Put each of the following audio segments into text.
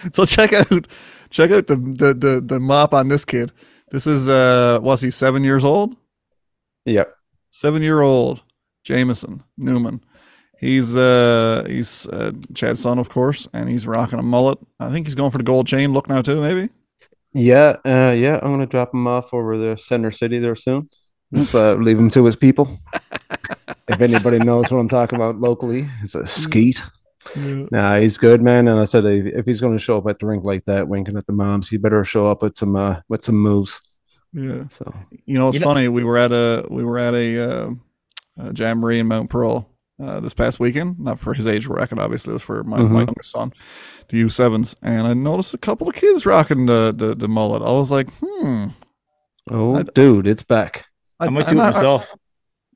So check out check out the the the, the mop on this kid. This is uh was he seven years old? Yep. Seven year old Jameson Newman. He's uh he's uh, Chad's son, of course, and he's rocking a mullet. I think he's going for the gold chain look now too, maybe. Yeah, uh, yeah. I'm gonna drop him off over the center city there soon. Just uh, leave him to his people. if anybody knows what I'm talking about locally, it's a skeet. Yeah. Nah, he's good, man. And I said if, if he's going to show up at the rink like that, winking at the moms, he better show up with some uh, with some moves. Yeah. So You know, it's You know- funny. We were at a we were at a, uh, a jamboree in Mount Pearl uh, this past weekend. Not for his age record, obviously. It was for my, my Mhm. youngest son, the U sevens, and I noticed a couple of kids rocking the the, the mullet. I was like, hmm. oh, I- dude, it's back. I, I might do it not- myself.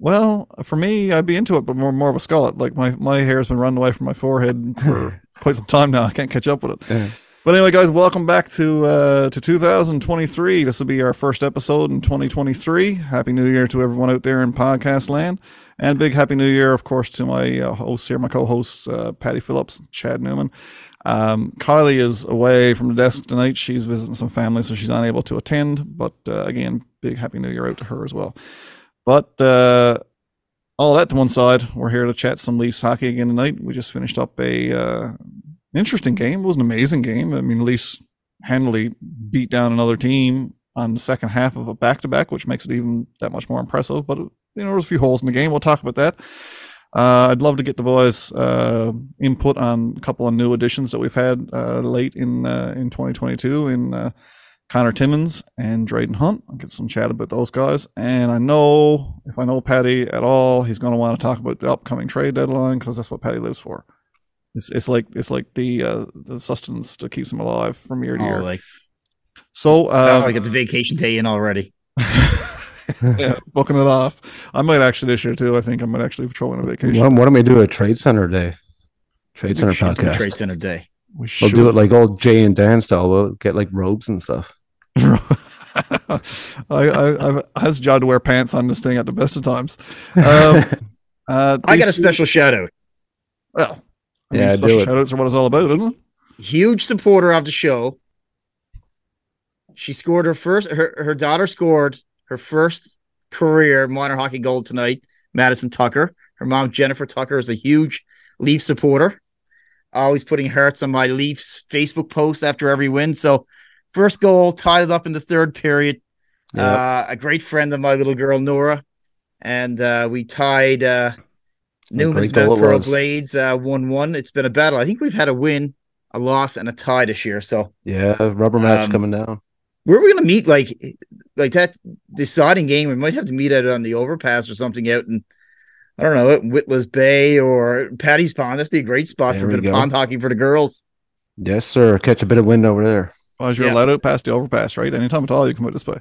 Well, for me, I'd be into it, but more more of a skullet. Like my my hair's been running away from my forehead for quite some time now. I can't catch up with it. Yeah. But anyway, guys, welcome back to uh, to 2023. This will be our first episode in 2023. Happy New Year to everyone out there in podcast land, and big Happy New Year, of course, to my uh, hosts here, my co-hosts uh, Patty Phillips, Chad Newman. Um, Kylie is away from the desk tonight. She's visiting some family, so she's unable to attend. But uh, again, big Happy New Year out to her as well. But uh, all that to one side, we're here to chat some Leafs hockey again tonight. We just finished up a uh, interesting game. It was an amazing game. I mean, Leafs handily beat down another team on the second half of a back to back, which makes it even that much more impressive. But you know, there was a few holes in the game. We'll talk about that. Uh, I'd love to get the boys' uh, input on a couple of new additions that we've had uh, late in uh, in 2022 in uh, Conor Timmins and Dryden Hunt. I'll get some chat about those guys. And I know if I know Patty at all, he's going to want to talk about the upcoming trade deadline because that's what Patty lives for. It's, it's like it's like the uh, the sustenance that keeps him alive from year to Oh, year. like So uh, I get the vacation day in already. yeah, booking it off. I might actually this year too. I think I might actually throw in a vacation. Why, why don't we do a trade center day? Trade center Should do a podcast. Trade Center day. we We'll do it like old Jay and Dan style. We'll get like robes and stuff. I, I, I've asked John to wear pants on this thing at the best of times. Um, uh, I got a these two- special shout out. Well, I Yeah, mean, do special it. shout outs are what it's all about, isn't it? Huge supporter of the show. She scored her first. Her her daughter scored her first career minor hockey goal tonight. Madison Tucker. Her mom Jennifer Tucker is a huge Leaf supporter. Always putting hearts on my Leafs Facebook post after every win. So first goal tied it up in the third period. Yeah. Uh, a great friend of my little girl Nora, and uh, we tied uh, Newman's Mount Pearl. Blades uh, one one. It's been a battle. I think we've had a win, a loss, and a tie this year. So yeah, rubber match Um, coming down. where are we gonna meet? Like like that deciding game, we might have to meet out on the overpass or something out in I don't know, at Witless Bay or Paddy's Pond. That'd be a great spot There for a bit of pond hockey for the girls. Yes, sir. Catch a bit of wind over there. Well, as you're Yeah. allowed out pass the overpass, right? Anytime at all, you can put this way,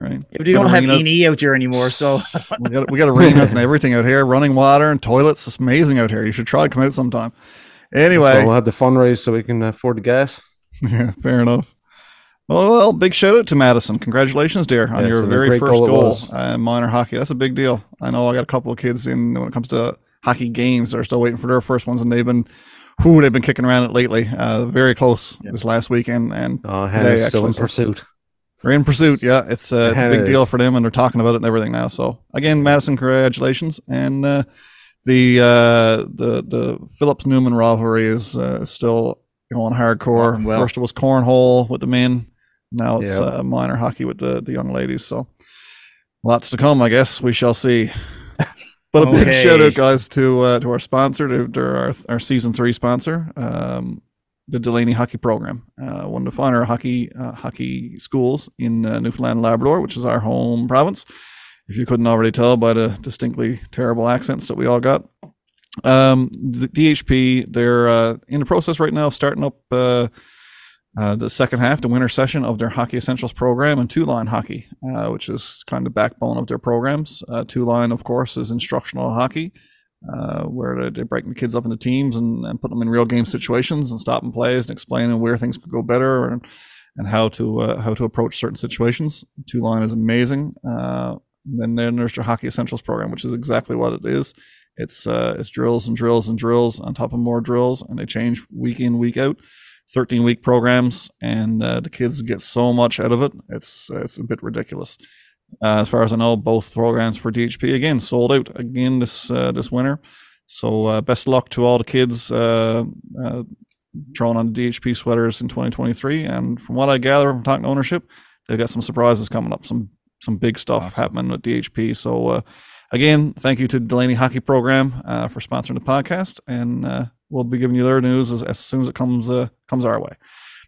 right? Yeah, but you don't have any out here anymore, so we got we got arenas and everything out here, running water and toilets. It's amazing out here. You should try to come out sometime. Anyway, so we'll have the fundraise so we can afford the gas. yeah, fair enough. Well, well, big shout out to Madison. Congratulations, dear, on Yes, your and very first goal it goal was. uh, in minor hockey. That's a big deal. I know I got a couple of kids in when it comes to hockey games that are still waiting for their first ones, and they've been, who they've been kicking around it lately. Uh, very close Yeah. this last weekend, and Oh, Hannah's still in pursuit. They're in pursuit. Yeah, it's uh, it's a big deal for them, and they're talking about it and everything now. So again, Madison, congratulations, and uh, the uh, the the Phillips Newman rivalry is uh, still going hardcore. Going well. First it was cornhole with the men, now it's Yep. uh, minor hockey with the the young ladies. So lots to come, I guess. We shall see. But a big shout out, guys, to uh, to our sponsor, to, to our our season three sponsor, um, the Delaney Hockey Program, uh, one of the finer hockey uh, hockey schools in uh, Newfoundland and Labrador, which is our home province. If you couldn't already tell by the distinctly terrible accents that we all got, um, the DHP they're uh, in the process right now of starting up uh, the second half, the winter session of their Hockey Essentials program and two line hockey, uh, which is kind of backbone of their programs. Uh, two line, of course, is instructional hockey, uh, where they, they break the kids up into teams and, and put them in real game situations and stopping plays and explaining where things could go better and and how to uh, how to approach certain situations. Two line is amazing. Then then there's Hockey Essentials program, which is exactly what it is. It's it's drills and drills and drills on top of more drills, and they change week in week out. 13 week programs, and uh, the kids get so much out of it. It's it's a bit ridiculous. Uh, as far as I know, both programs for DHP again sold out again this uh, this winter. So uh, best luck to all the kids uh, uh, drawn on DHP sweaters in 2023. And from what I gather from talking to ownership, they've got some surprises coming up, some some big stuff awesome. happening with DHP. So uh, again, thank you to Delaney Hockey Program uh, for sponsoring the podcast, and uh, we'll be giving you their news as, as soon as it comes uh, comes our way.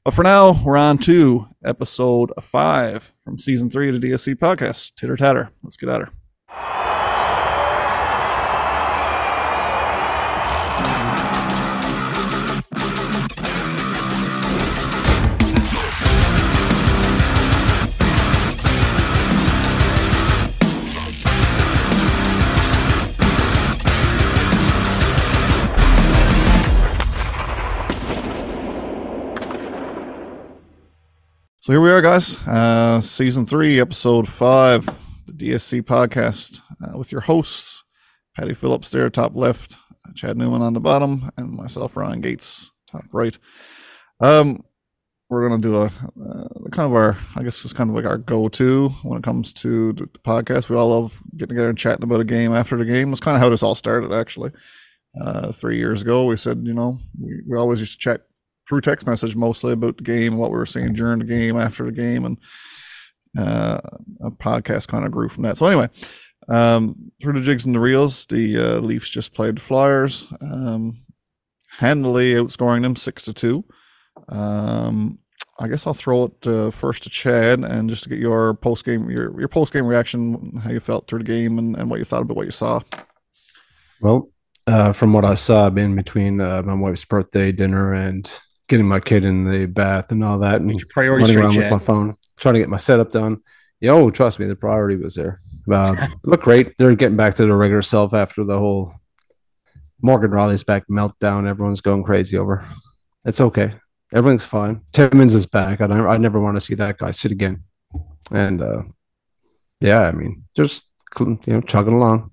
But for now, we're on to episode five from season three of the DSC podcast. Tidder tatter. Let's get at her. So here we are, guys. Uh, season three, episode five, the DSC podcast uh, with your hosts, Patty Phillips there, top left, Chad Newman on the bottom, and myself, Ryan Gates, top right. Um, we're gonna do a uh, kind of our, I guess it's kind of like our go-to when it comes to the, podcast. We all love getting together and chatting about a game after the game. It's kind of how this all started, actually. Uh, three years ago, we said, you know, we, we always used to chat through text message mostly about the game, what we were seeing during the game, after the game, and uh, a podcast kind of grew from that. So anyway, um, through the jigs and the reels, the uh, Leafs just played the Flyers, um, handily outscoring them six to two. Um, I guess I'll throw it uh, first to Chad and just to get your post game your your post game reaction, how you felt through the game, and, and what you thought about what you saw. Well, uh, from what I saw in between uh, my wife's birthday dinner and getting my kid in the bath and all that, and priority running around with my phone, trying to get my setup done. Yo, trust me, the priority was there. Uh, look great. They're getting back to their regular self after the whole Morgan Rielly's back meltdown. Everyone's going crazy over. It's okay. Everything's fine. Timmins is back. I, I never want to see that guy sit again. And uh, yeah, I mean, just you know, chugging along.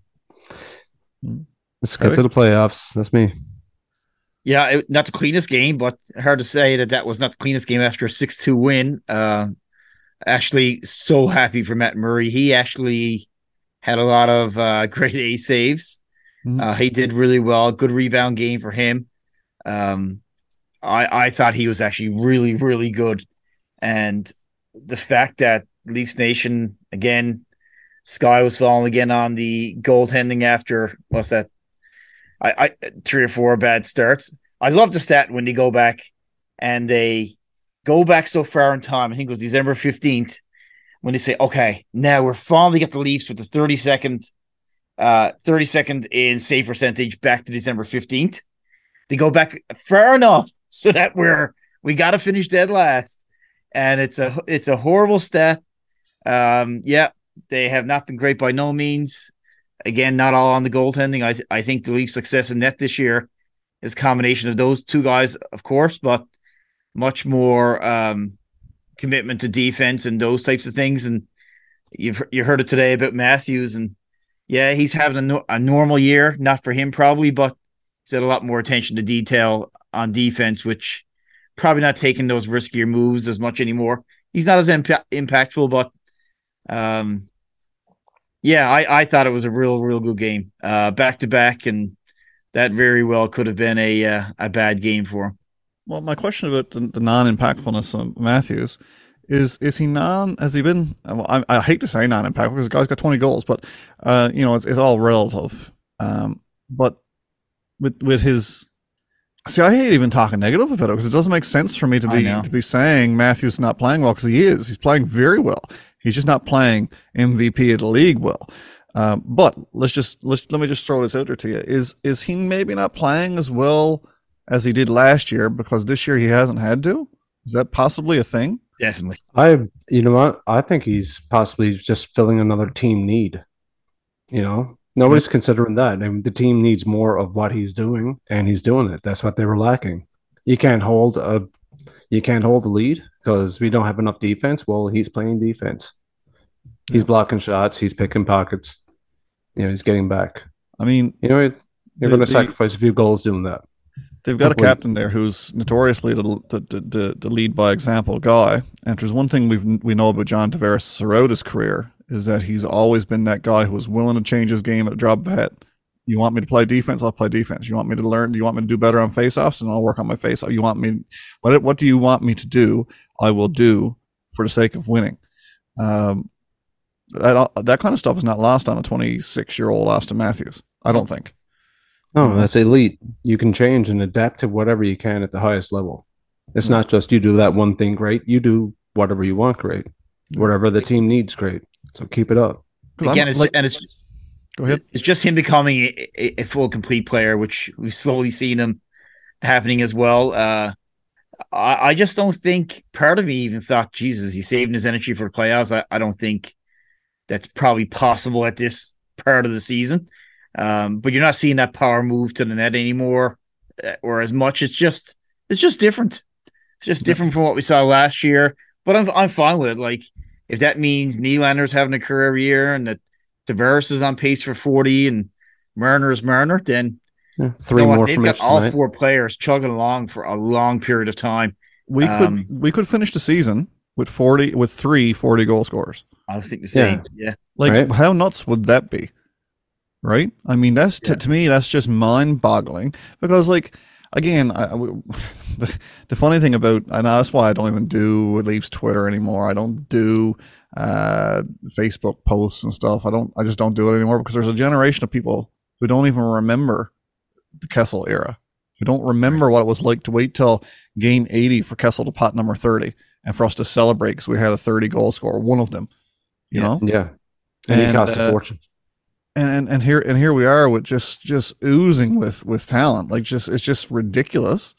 Hmm. Let's get to the playoffs. That's me. Yeah, it, not the cleanest game, but hard to say that that was not the cleanest game after a six-two win. Uh, actually, so happy for Matt Murray. He actually had a lot of uh, great A saves. Mm-hmm. Uh, he did really well. Good rebound game for him. Um, I I thought he was actually really really good, and the fact that Leafs Nation again, Sky was falling again on the goaltending after what's that I, I three or four bad starts. I love the stat when they go back and they go back so far in time. I think it was December 15th when they say, okay, now we're finally got the Leafs with the 30 second, uh, 30 second in save percentage back to December 15th. They go back far enough so that we're, we got to finish dead last. And it's a, it's a horrible stat. Um, yeah, they have not been great by no means. Again, not all on the goaltending. I th- I think the Leafs' success in net this year is combination of those two guys, of course, but much more um, commitment to defense and those types of things. And you've you heard it today about Matthews, and yeah, he's having a, no- a normal year, not for him probably, but he's had a lot more attention to detail on defense, which probably not taking those riskier moves as much anymore. He's not as imp- impactful, but um, yeah, I, I thought it was a real, real good game, uh, back to back, and that very well could have been a uh, a bad game for him. Well, my question about the, the non-impactfulness of Matthews is is he non? Has he been? Well, I, I hate to say non-impactful because the guy's got twenty goals, but uh, you know, it's, it's all relative. Um, but with with his See, I hate even talking negative about it because it doesn't make sense for me to be to be saying Matthews not playing well because he is. He's playing very well. He's just not playing MVP of the league well. Uh, but let's just let's let me just throw this out there to you: is is he maybe not playing as well as he did last year because this year he hasn't had to? Is that possibly a thing? Definitely. I you know what I think he's possibly just filling another team need. You know, nobody's considering that. I mean, the team needs more of what he's doing, and he's doing it. That's what they were lacking. You can't hold a you can't hold the lead because we don't have enough defense. Well, he's playing defense. He's blocking shots. He's picking pockets. You know, he's getting back. I mean, you know, you're going to sacrifice a few goals doing that. They've got a captain there who's notoriously the, the, the, the, lead by example guy. And there's one thing we we know about John Tavares throughout his career is that he's always been that guy who was willing to change his game at a drop of a hat. You want me to play defense? I'll play defense. You want me to learn? Do you want me to do better on faceoffs? And I'll work on my faceoff. You want me? What What do you want me to do? I will do for the sake of winning. Um, that that kind of stuff is not lost on a 26 year old Austin Matthews. I don't think. No, that's elite. You can change and adapt to whatever you can at the highest level. It's Mm. not just you do that one thing great. You do whatever you want great. Whatever the team needs great. So keep it up. Again, it's, like- and it's go ahead. it's just him becoming a, a, full complete player, which we've slowly seen him happening as well. Uh, I, I just don't think part of me even thought, Jesus, he's saving his energy for the playoffs. I, I don't think that's probably possible at this part of the season. Um, but you're not seeing that power move to the net anymore, uh, or as much. It's just it's just different. It's just Yeah. different from what we saw last year. But I'm I'm fine with it. Like if that means Nylander's having a career year and that Tavares is on pace for 40 and Marner is Marner, then Yeah, you three know what? more they've from got each all tonight. four players chugging along for a long period of time. We Um, could we could finish the season with 40 with three 40 goal scorers. I was thinking the same. Yeah. Like Right. how nuts would that be? Right? I mean that's to Yeah. to me that's just mind-boggling because like again, I, w- the, the funny thing about and that's why I don't even do Leafs Twitter anymore. I don't do uh, Facebook posts and stuff. I don't I just don't do it anymore because there's a generation of people who don't even remember the Kessel era. Who don't remember what it was like to wait till game 80 for Kessel to pot number 30 and for us to celebrate because we had a 30 goal scorer, one of them. You Yeah. know? Yeah. And, he cost uh, a fortune. and, and and here and here we are with just just oozing with with talent like just it's just ridiculous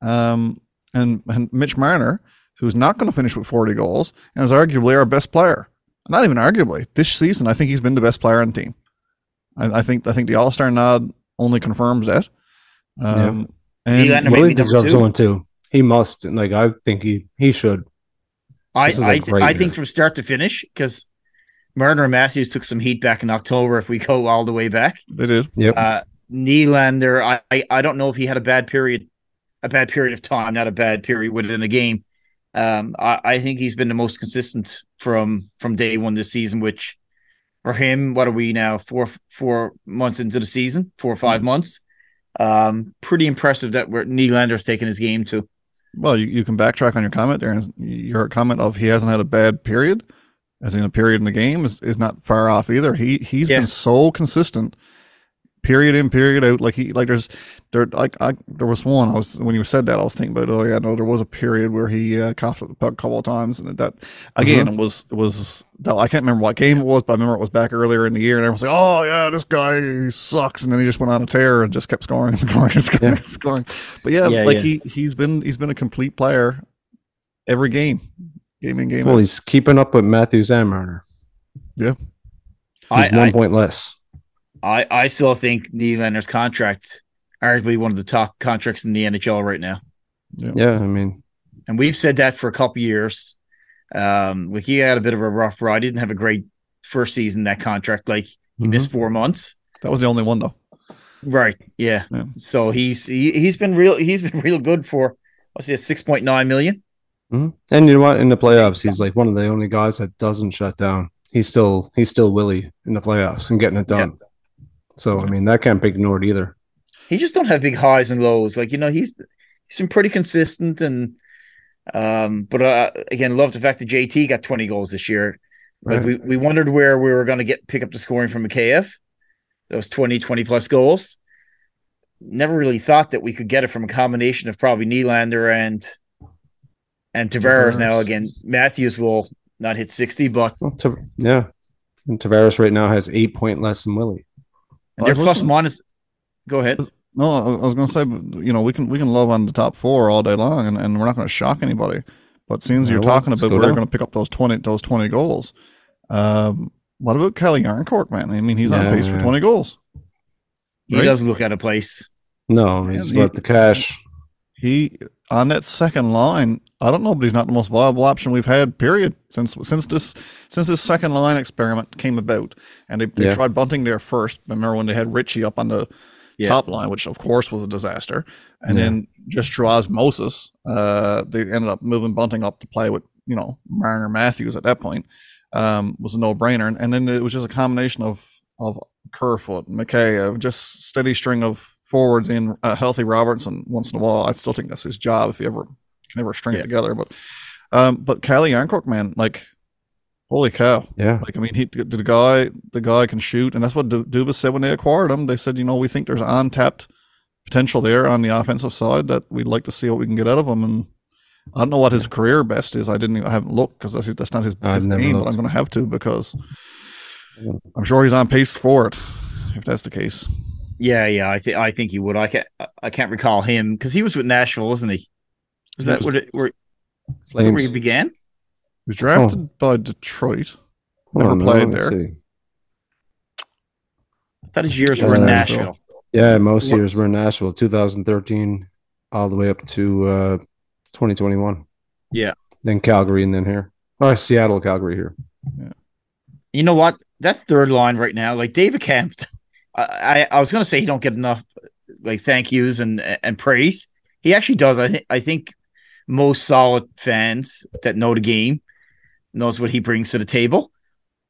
um and and mitch marner who's not going to finish with 40 goals and is arguably our best player not even arguably this season i think he's been the best player on the team i, I think i think the all-star nod only confirms that um and Nylander Willie maybe deserves two. one too. He must. Like I think he he should. I This is a I, th- I think from start to finish, because Marner and Matthews took some heat back in October if we go all the way back. they did Yep. Uh Nylander, I, I I don't know if he had a bad period, a bad period of time, not a bad period within a game. Um, I, I think he's been the most consistent from from day one this season. Which for him, what are we now? Four four months into the season, four or 5 months. Um, pretty impressive that we're Nylander's taking his game to. well you, you can backtrack on your comment and your comment of he hasn't had a bad period as in a period in the game is, is not far off either he he's Yeah. been so consistent period in period out like he like there's there like I there was one I was when you said that I was thinking about oh yeah no there was a period where he uh, coughed at the puck a couple of times and that again it was it was I can't remember what game it was but I remember it was back earlier in the year and everyone's like oh yeah this guy he sucks and then he just went on a tear and just kept scoring and scoring and scoring and scoring but yeah, Yeah, like yeah. he he's been he's been a complete player every game game in game well, out. he's keeping up with Matthews and Marner. Yeah, he's I, one I point less. I I still think Nylander's contract arguably one of the top contracts in the NHL right now. Yeah, I mean, and we've said that for a couple years. Um, like he had a bit of a rough ride. He didn't have a great first season that contract. Like he mhm. missed four months. that was the only one though Right. Yeah. Yeah. So he's he, he's been real. He's been real good for what's he six point nine million. Mhm. And you know what? In the playoffs, he's like one of the only guys that doesn't shut down. He's still he's still Willie in the playoffs and getting it done. So I mean that can't be ignored either. He just don't have big highs and lows. Like you know he's he's been pretty consistent and um. But uh, again, love the fact that JT got twenty goals this year. Like Right. we, we wondered where we were going to get pick up the scoring from Mikheyev, those 20, 20 plus goals. Never really thought that we could get it from a combination of probably Nylander and and Tavares. Now again, Matthews will not hit 60, but Well, yeah, and Tavares right now has eight point less than Willie. And Well, I their plus listening- minus. Go ahead. no I I was going to say you know we can we can love on the top four all day long and, and we're not going to shock anybody but since Yeah, you're well, talking about go where they're going to pick up those 20 those 20 goals um what about Calle Jarnkrok man I mean he's on Yeah, pace for 20 goals He Right. doesn't look out of place. No, he's he- about the cash. he on that second line I don't know but he's not the most viable option we've had period since since this since this second line experiment came about and they, they Yeah. tried Bunting there first remember when they had Ritchie up on the Yeah. top line, which of course was a disaster. And Yeah. then just through osmosis, uh, they ended up moving Bunting up to play with you know Marner Matthews at that point. Um, was a no brainer, and, and then it was just a combination of of Kerfoot, and McKay, just steady string of forwards in uh, healthy Robertson once in a while. I still think that's his job if he ever can ever string Yeah. it together. But um, but Calle Jarnkrok, man, like holy cow! Yeah. Like I mean, he the guy the guy can shoot, and that's what Du- Dubas said when they acquired him. They said, you know, we think there's untapped potential there on the offensive side that we'd like to see what we can get out of him. And I don't know what his career best is. I didn't. Even, I haven't looked because that's, that's not his, I've his never game. But. I'm going to have to because I'm sure he's on pace for it. If that's the case, Yeah, yeah. I think I think he would. I can't I can't recall him because he was with Nashville, wasn't he? Was that where, it- where, was that where he began? he was drafted by Detroit. Never Oh, no, played let's there. see. I thought his years were in Uh, Nashville. Yeah, most What- years were in Nashville, 2013, all the way up to uh, 2021. Yeah. Then Calgary, and then here. Or Seattle, Calgary here. Yeah. You know what? That third line right now, like David Kampf, I, I I was gonna say he don't get enough like thank yous and and praise. He actually does. I think I think most solid fans that know the game knows what he brings to the table.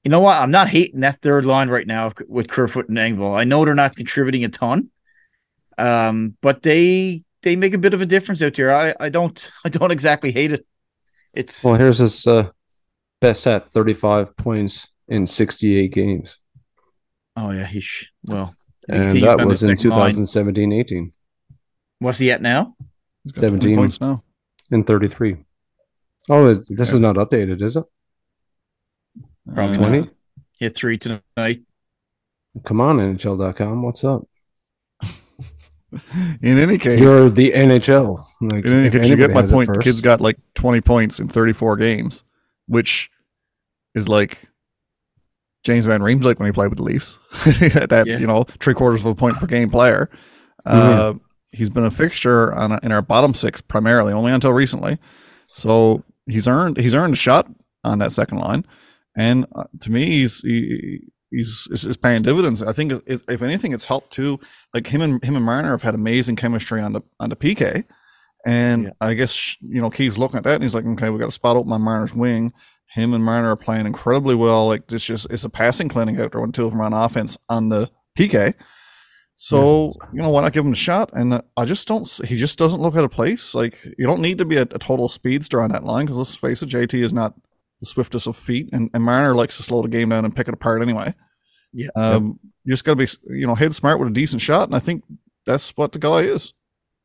You know what? I'm not hating that third line right now with Kerfoot and Engvall. I know they're not contributing a ton, um, but they they make a bit of a difference out there. I, I don't I don't exactly hate it. It's Well, here's his uh, best at 35 points in 68 games. oh yeah, he sh- well, And that was in 2017 18 What's he at now? He's got 17. points now. And 33. Oh, it- this is not updated, is it? Probably Uh, 20? He had three tonight. Come on, NHL.com. What's up? In any case, You're the NHL. Like, In any case, you get my point. The first. kid's got like 20 points in 34 games, which is like James Van Riemsdyk when he played with the Leafs. that Yeah. you know, three quarters of a point per game player. Uh, he's been a fixture on in our bottom six primarily, only until recently. So he's earned he's earned a shot on that second line, and uh, to me, he's he, he's is, paying dividends. I think if, if anything, it's helped too. Like him and him and Marner have had amazing chemistry on the on the PK, and Yeah. I guess you know Keefe's looking at that and he's like, okay, we got a spot open on Marner's wing. Him and Marner are playing incredibly well. Like this, just it's a passing clinic after there when two of them on offense on the PK. So you know why not give him a shot? And uh, I just don't. He just doesn't look out of place. Like you don't need to be a, a total speedster on that line because let's face it, JT is not the swiftest of feet, and, and Marner likes to slow the game down and pick it apart anyway. Yeah. Um, you just got to be you know head smart with a decent shot, and I think that's what the guy is.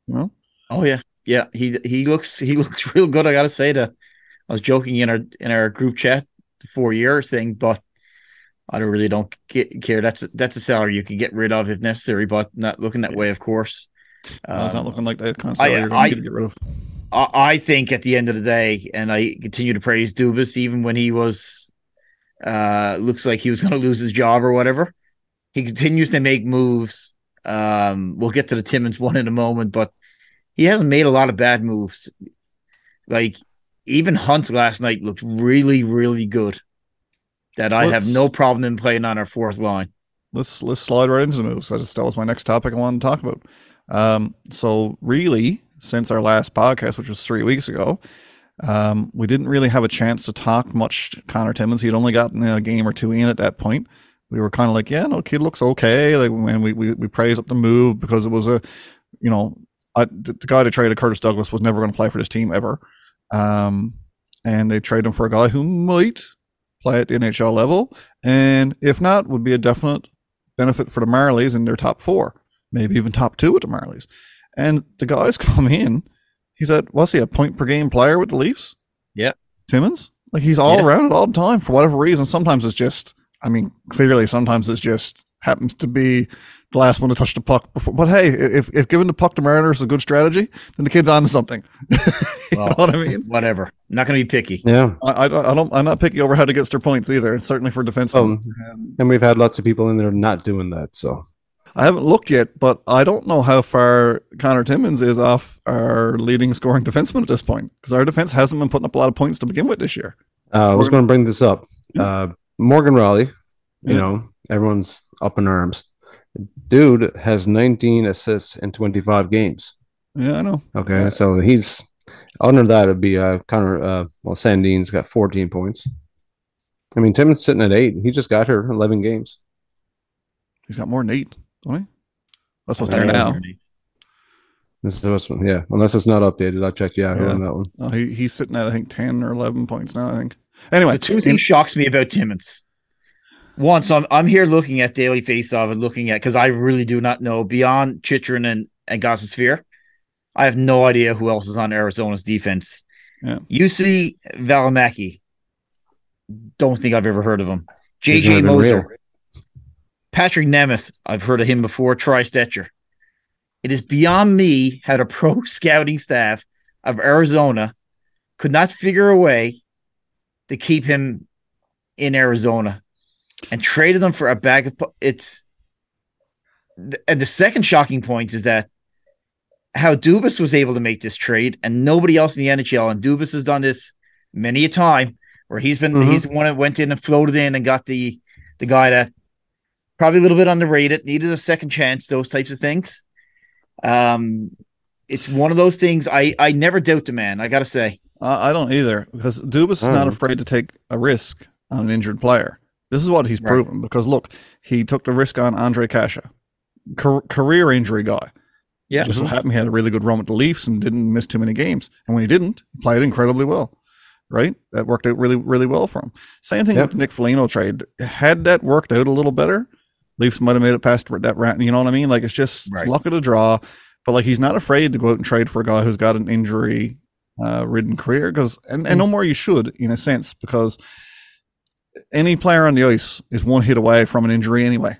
You know. Oh yeah, yeah. He he looks he looks real good. I gotta say that. I was joking in our in our group chat, the four year thing, but I don't really don't get, care. That's a, that's a salary you can get rid of if necessary, but not looking that way, of course. Uh, it's not Um, looking like that kind of I- salary you're I- to get rid of. I, I think at the end of the day, and I continue to praise Dubas, even when he was uh looks like he was going to lose his job or whatever. He continues to make moves. Um, we'll get to the Timmins one in a moment, but he hasn't made a lot of bad moves. Like even Hunt last night looked really, really good. That I have Let's- no problem in playing on our fourth line. let's let's slide right into the moves. I just that was my next topic I wanted to talk about. Um, so really, since our last podcast, which was three weeks ago, um, we didn't really have a chance to talk much. to Conor Timmins, he'd only gotten a game or two in at that point. We were kind of like, yeah, no, kid looks okay. Like when we we we praised up the move because it was a, you know, I, the, the guy that traded Curtis Douglas was never going to play for this team ever. Um, and they traded him for a guy who might play at the NHL level, and if not, would be a definite benefit for the Marlies in their top four, maybe even top two with the Marlies. And the guys come in. He's at what's he a point per game player with the Leafs? Yeah. Timmins. Like he's all Yeah. around it all the time for whatever reason. Sometimes it's just, I mean, clearly sometimes it's just happens to be the last one to touch the puck before. But hey, if if giving the puck to Marner is a good strategy, then the kid's on to something. you Well, know what I mean? Whatever. I'm not going to be picky. Yeah. I, I, don't- I don't. I'm not picky over how to get their points either. And certainly for defensemen. Um, and we've had lots of people in there not doing that. So I haven't looked yet, but I don't know how far Conor Timmins is off our leading scoring defenseman at this point because our defense hasn't been putting up a lot of points to begin with this year. uh, I was going to bring this up. Uh, Morgan Rielly, you Yeah. know, everyone's up in arms. Dude has 19 assists in 25 games. Yeah, I know. Okay, Yeah. so he's under that would be uh Connor uh well Sandin's got 14 points. I mean Timmins sitting at eight. He just got her 11 games. He's got more than eight, don't he? That's what's Yeah. there now. This is this one, yeah. Unless it's not updated, I'll check you out Yeah. on that one. Oh, he, he's sitting at I think ten or eleven points now. I think. Anyway, The two things shocks me about Timmins. One, so I'm, I'm here looking at Daily Faceoff and looking at because I really do not know beyond Chychrun and and Sphere. I have no idea who else is on Arizona's defense. Yeah. UC Valimaki. Don't think I've ever heard of him. JJ Moser. real. Patrick Nemeth. I've heard of him before. Troy Stecher. It is beyond me how the pro scouting staff of Arizona could not figure a way to keep him in Arizona and traded them for a bag of. pu- It's and the second shocking point is that how Dubas was able to make this trade and nobody else in the NHL. And Dubas has done this many a time where he's been Mhm. he's the one that went in and floated in and got the the guy that probably a little bit underrated, needed a second chance, those types of things. Um, it's one of those things. I I never doubt the man. I gotta say, I I don't either because Dubas is not Mm. afraid to take a risk on an injured player. This is what he's Right. proven because look, he took the risk on Ondrej Kase, Car- career injury guy. Yeah. just so happened he had a really good run with the Leafs and didn't miss too many games. And when he didn't, he played incredibly well. Right, that worked out really, really well for him. Same thing Yep. with the Nick Foligno trade. Had that worked out a little better, Leafs might have made it past that rat. You know what I mean? Like it's just Right. luck of the draw. But like he's not afraid to go out and trade for a guy who's got an injury uh, ridden career because and, and no more you should in a sense because any player on the ice is one hit away from an injury anyway.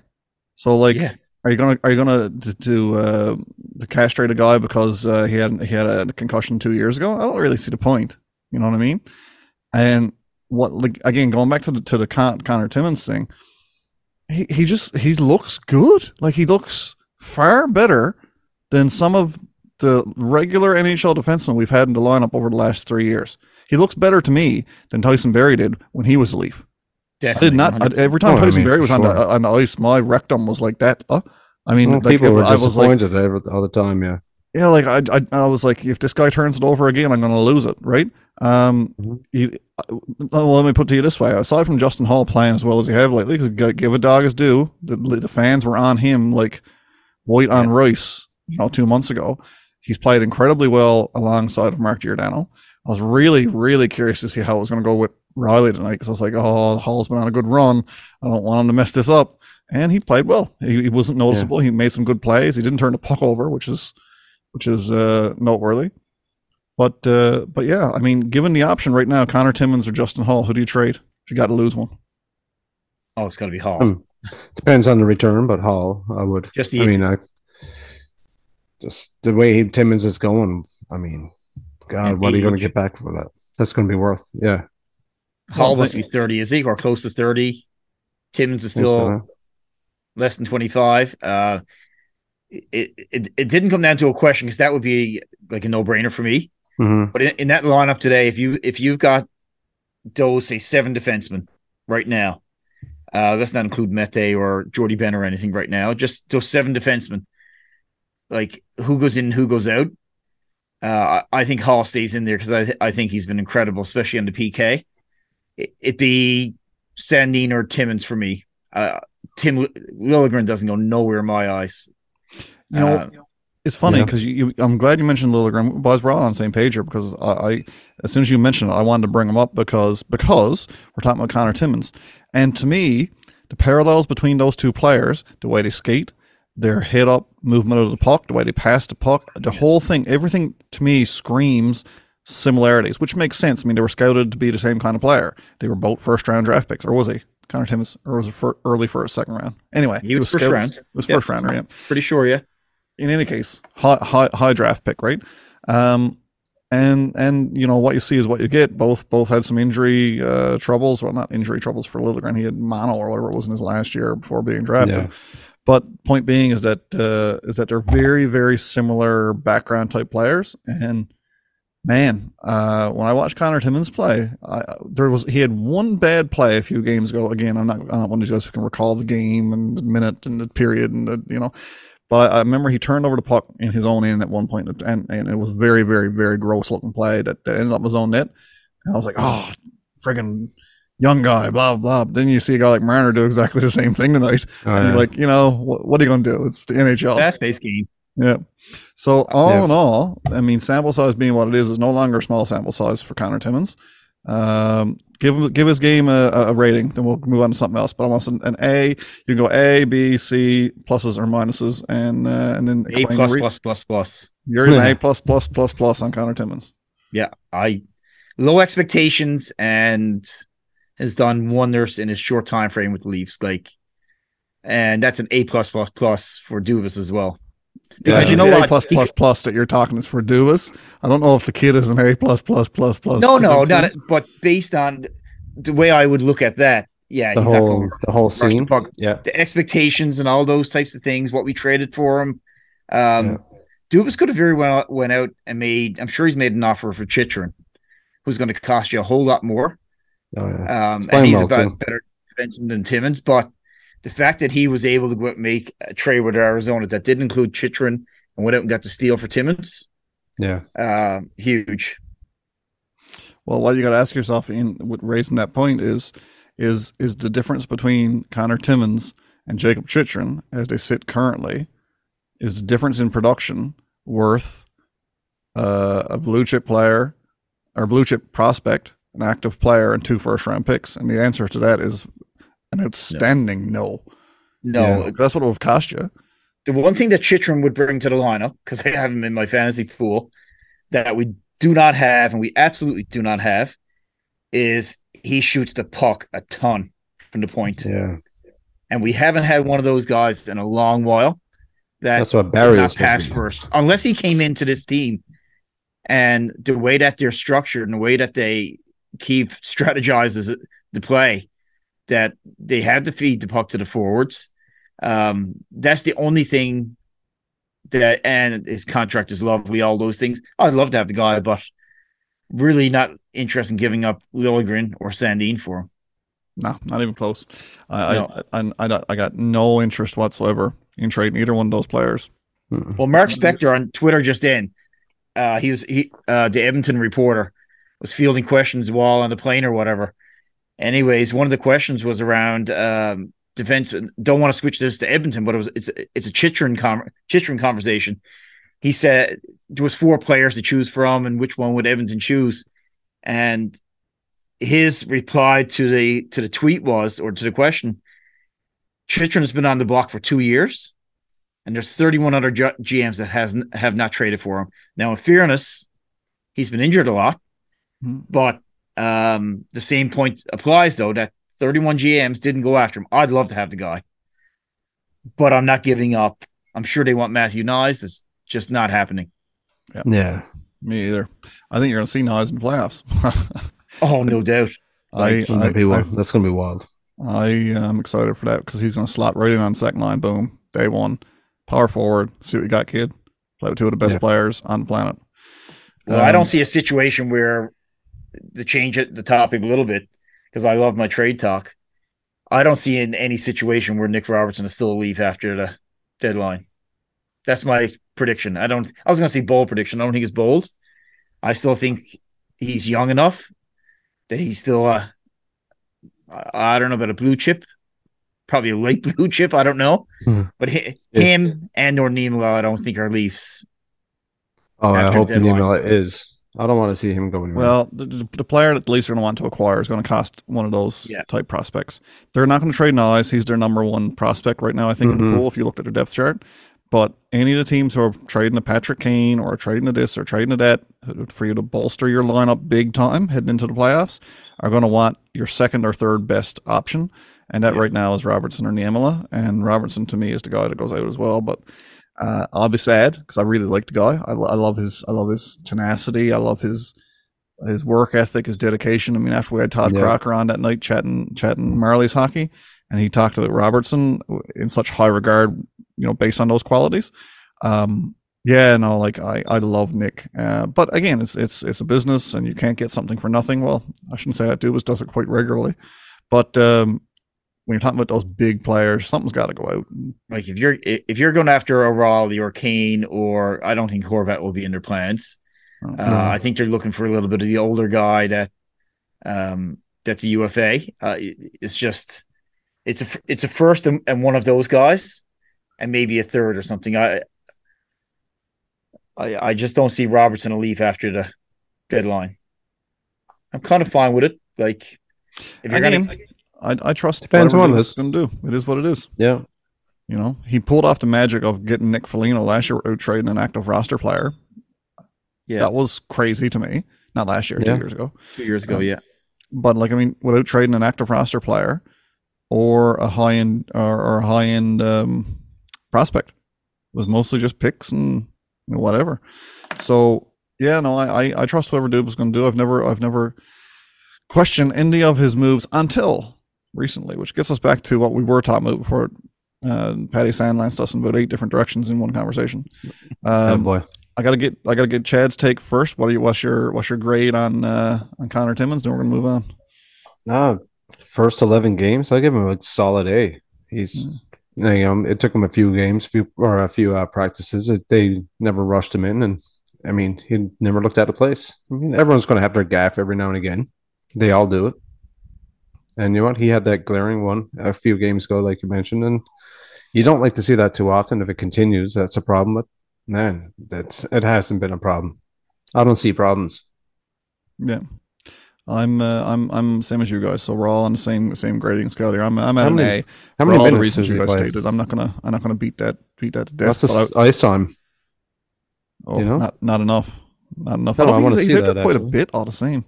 So like, Yeah. are you gonna are you gonna to, to uh, to castrate a guy because uh, he had he had a concussion two years ago? I don't really see the point. You know what I mean? And what like again going back to the to the Con- Conor Timmins thing, he he just he looks good. Like he looks far better than some of the regular NHL defensemen we've had in the lineup over the last three years. He looks better to me than Tyson Barrie did when he was a Leaf. I did not. I, every time Oh, I mean, Barrie for was on, the, sure. on ice, my rectum was like that. Uh, I mean, Well, like, people were I was like, disappointed every, all the time, yeah. yeah, like I, I, I was like, if this guy turns it over again, I'm going to lose it, right? Um, Mhm. you, uh, well, let me put it to you this way: aside from Justin Holl playing as well as he have lately, 'cause g- give a dog his due. The, the fans were on him like white on rice, you know, two months ago. He's played incredibly well alongside of Mark Giordano. I was really, really curious to see how it was going to go with Rielly tonight because I was like, oh, Holl's been on a good run. I don't want him to mess this up. And he played well. He, he wasn't noticeable. He made some good plays. He didn't turn the puck over, which is which is uh, noteworthy. But uh, but yeah, I mean, given the option right now, Conor Timmins or Justin Holl, who do you trade if you got to lose one? Oh, it's got to be Holl. Um, Depends on the return, but Holl, I would. Just the I mean, I just the way he, Timmins is going. I mean, God, what are you going to get back for that? That's going to be worth. Yeah, Holl must be thirty, is he, or close to thirty? Timmins is still so. less than twenty five. Uh, it, it it didn't come down to a question because that would be like a no brainer for me. Mhm. But in, in that lineup today, if you if you've got those say seven defensemen right now, uh, let's not include Mete or Jordie Benn or anything right now. Just those seven defensemen. Like who goes in, who goes out. Uh, I I think Holl stays in there because I th- I think he's been incredible, especially on the PK. It, it'd be Sandin or Timmins for me. Uh, Tim Liljegren doesn't go nowhere in my eyes. You know, Uh, it's funny Yeah. because you, you, I'm glad you mentioned Liljegren. Boys, we're all on the same page here because I, I, as soon as you mentioned it, I wanted to bring him up because because we're talking about Conor Timmins, and to me, the parallels between those two players, the way they skate, their head up movement of the puck, the way they pass the puck, the whole thing, everything to me screams similarities, which makes sense. I mean, they were scouted to be the same kind of player. They were both first round draft picks, or was he? Conor Timmins, or was it for early first, second round? Anyway, He was first round. It was Yep. first rounder, yeah Pretty sure, yeah. in any case, high high high draft pick, right? Um, and and you know what you see is what you get. Both both had some injury uh, troubles. Well, not injury troubles for Liljegren. He had mono or whatever it was in his last year before being drafted. Yeah. But point being is that uh, is that they're very very similar background type players, and Man, uh, when I watched Conor Timmins play, I, there was he had one bad play a few games ago. Again, I'm not I'm not one of these guys who can recall the game and the minute and the period and the you know, but I remember he turned over the puck in his own end at one point, and and it was very very very gross looking play that, that ended up his own net. And I was like, oh, friggin' young guy, blah blah. Then you see a guy like Marner do exactly the same thing tonight. Oh, and yeah. you're like, you know, what, what are you going to do? It's the NHL. Fast paced game. Yeah. So all Yeah. in all, I mean, sample size being what it is is no longer a small sample size for Conor Timmins. Um, give him give his game a, a rating, then we'll move on to something else. But I want an, an A. You can go A, B, C, pluses or minuses, and uh, and then A explain plus re- plus plus plus. You're an A plus plus plus plus on Connor Timmins. Yeah, I low expectations and has done wonders in his short time frame with the Leafs. Like, and that's an A plus plus plus for Dubas as well. Because Yeah. you know The A what? plus plus plus that you're talking is for Dubas. I don't know if the kid is an A plus plus plus plus. No, no, defenseman. not but based on the way I would look at that, yeah, the he's whole going the whole rush the scene. Yeah. the expectations and all those types of things, what we traded for him. Um, Dubas could have very well went out and made. I'm sure he's made an offer for Chychrun, who's going to cost you a whole lot more. Oh, yeah. Um, and he's well, about too. better defenseman than Timmins. But the fact that he was able to go out and make a trade with Arizona that didn't include Chychrun and went out and got the steal for Timmins. Yeah. uh, huge. Well, what you got to ask yourself in with raising that point is, is is the difference between Conor Timmins and Jacob Chychrun as they sit currently, is the difference in production worth uh, a blue chip player or blue chip prospect, an active player, and two first round picks? And the answer to that is an outstanding no. No, Yeah. That's what it would have cost you. the one thing that Chychrun would bring to the lineup, because I have him in my fantasy pool, that we do not have, and we absolutely do not have, is he shoots the puck a ton from the point. Yeah. And we haven't had one of those guys in a long while that That's what does Barrie not is pass supposed to be. first, unless he came into this team and the way that they're structured and the way that they keep strategizes the play, that they have to feed the puck to the forwards. Um, that's the only thing that, and his contract is lovely, all those things. I'd love to have the guy, but really not interested in giving up Liljegren or Sandin for him. No, not even close. I No. I, I, I, got- I got no interest whatsoever in trading either one of those players. Well, Mark Spector on Twitter just in, uh, he was he uh, the Edmonton reporter was fielding questions while on the plane or whatever. Anyways, one of the questions was around um, defense. Don't want to switch this to Edmonton, but it was it's it's a Chychrun com- Chychrun conversation. He said there was four players to choose from, and which one would Edmonton choose? And his reply to the to the tweet was, or to the question, Chychrun has been on the block for two years and there's 31 other G- GMs that has have not traded for him. Now, in fairness, he's been injured a lot, Hmm. but um, the same point applies though that 31 GMs didn't go after him. I'd love to have the guy, but I'm not giving up. I'm sure they want Matthew Knies. It's just not happening. Yeah. Me either. I think you're going to see Nas in the playoffs. Oh, no doubt. I, Like, That's gonna I, be wild. That's gonna be wild. I, am excited for that because he's going to slot right in on second line. Boom, day one, power forward. See what you got, kid. Play with two of the best Yeah. players on the planet. Well, I Um, don't see a situation where to change it the topic a little bit because I love my trade talk. I don't see in any situation where Nick Robertson is still a leave after the deadline. That's my prediction. I don't. I was going to say bold prediction. I don't think it's bold. I still think he's young enough that he's still. Uh, I don't know about a blue chip, probably a late blue chip. I don't know, Mhm. but Yeah. him and or Nemo, I don't think are Leafs. Oh, I hope deadline. Is. I don't want to see him go anywhere. Well, the, the, the player that the Leafs are going to want to acquire is going to cost one of those Yeah. type prospects. They're not going to trade Knies. He's their number one prospect right now, I think, in Mhm. the pool, if you looked at their depth chart. But any of the teams who are trading a Patrick Kane or trading a this or trading a that for you to bolster your lineup big time heading into the playoffs are going to want your second or third best option. And that Yeah. right now is Robertson or Niemela. And Robertson to me is the guy that goes out as well. But uh, I'll be sad because I really like the guy. I, I love his I love his tenacity. I love his his work ethic, his dedication. I mean, after we had Todd Yeah. Crocker on that night chatting chatting Marlies hockey, and he talked to Robertson in such high regard, you know, based on those qualities. Um, Yeah, no, like I, I love Nick, uh, but again, it's it's it's a business, and you can't get something for nothing. Well, I shouldn't say that. Dubas does it quite regularly, but um, when you're talking about those big players, something's got to go out. Like if you're if you're going after a Raleigh or Kane, or I don't think Horvat will be in their plans. Oh, Uh, I think they're looking for a little bit of the older guy that um, that's a UFA. Uh, it's just it's a it's a first and, and one of those guys, and maybe a third or something. I I I just don't see Robertson a leave after the deadline. I'm kind of fine with it. Like if you're Again, gonna I, I trust Depends whatever this. going to do. It is what it is. Yeah. You know, he pulled off the magic of getting Nick Foligno last year out trading an active roster player. Yeah. That was crazy to me. Not last year, two years ago. two years ago, um, yeah. But like, I mean, without trading an active roster player or a high end or, or high end um, prospect, it was mostly just picks and you know, whatever. So yeah, no, I I, I trust whatever Dubas going to do. I've never I've never questioned any of his moves until recently, which gets us back to what we were talking about before. Uh, Patty Sandlanced us in about eight different directions in one conversation. Oh Um, boy. I gotta get I gotta get Chad's take first. What do you what's your what's your grade on uh on Conor Timmins? Then we're gonna move on. Ah, first eleven games, I give him a solid A. He's, Mm. you know, it took him a few games, few or a few uh, practices. It, they never rushed him in, and I mean, he never looked out of place. I mean, everyone's to have their gaff every now and again. They all do it. And you know what? He had that glaring one a few games ago, like you mentioned, and you don't like to see that too often. If it continues, that's a problem. But man, that's it hasn't been a problem. I don't see problems. Yeah. I'm uh, I'm I'm same as you guys, so we're all on the same same grading scale here. I'm I'm at How an many- A How many all the reasons you guys stated. I'm not gonna I'm not gonna beat that beat that to death. I- the ice time? oh, you know? not not enough, not enough. No, I, don't I wanna he's, see he's out there that, quite a bit all the same.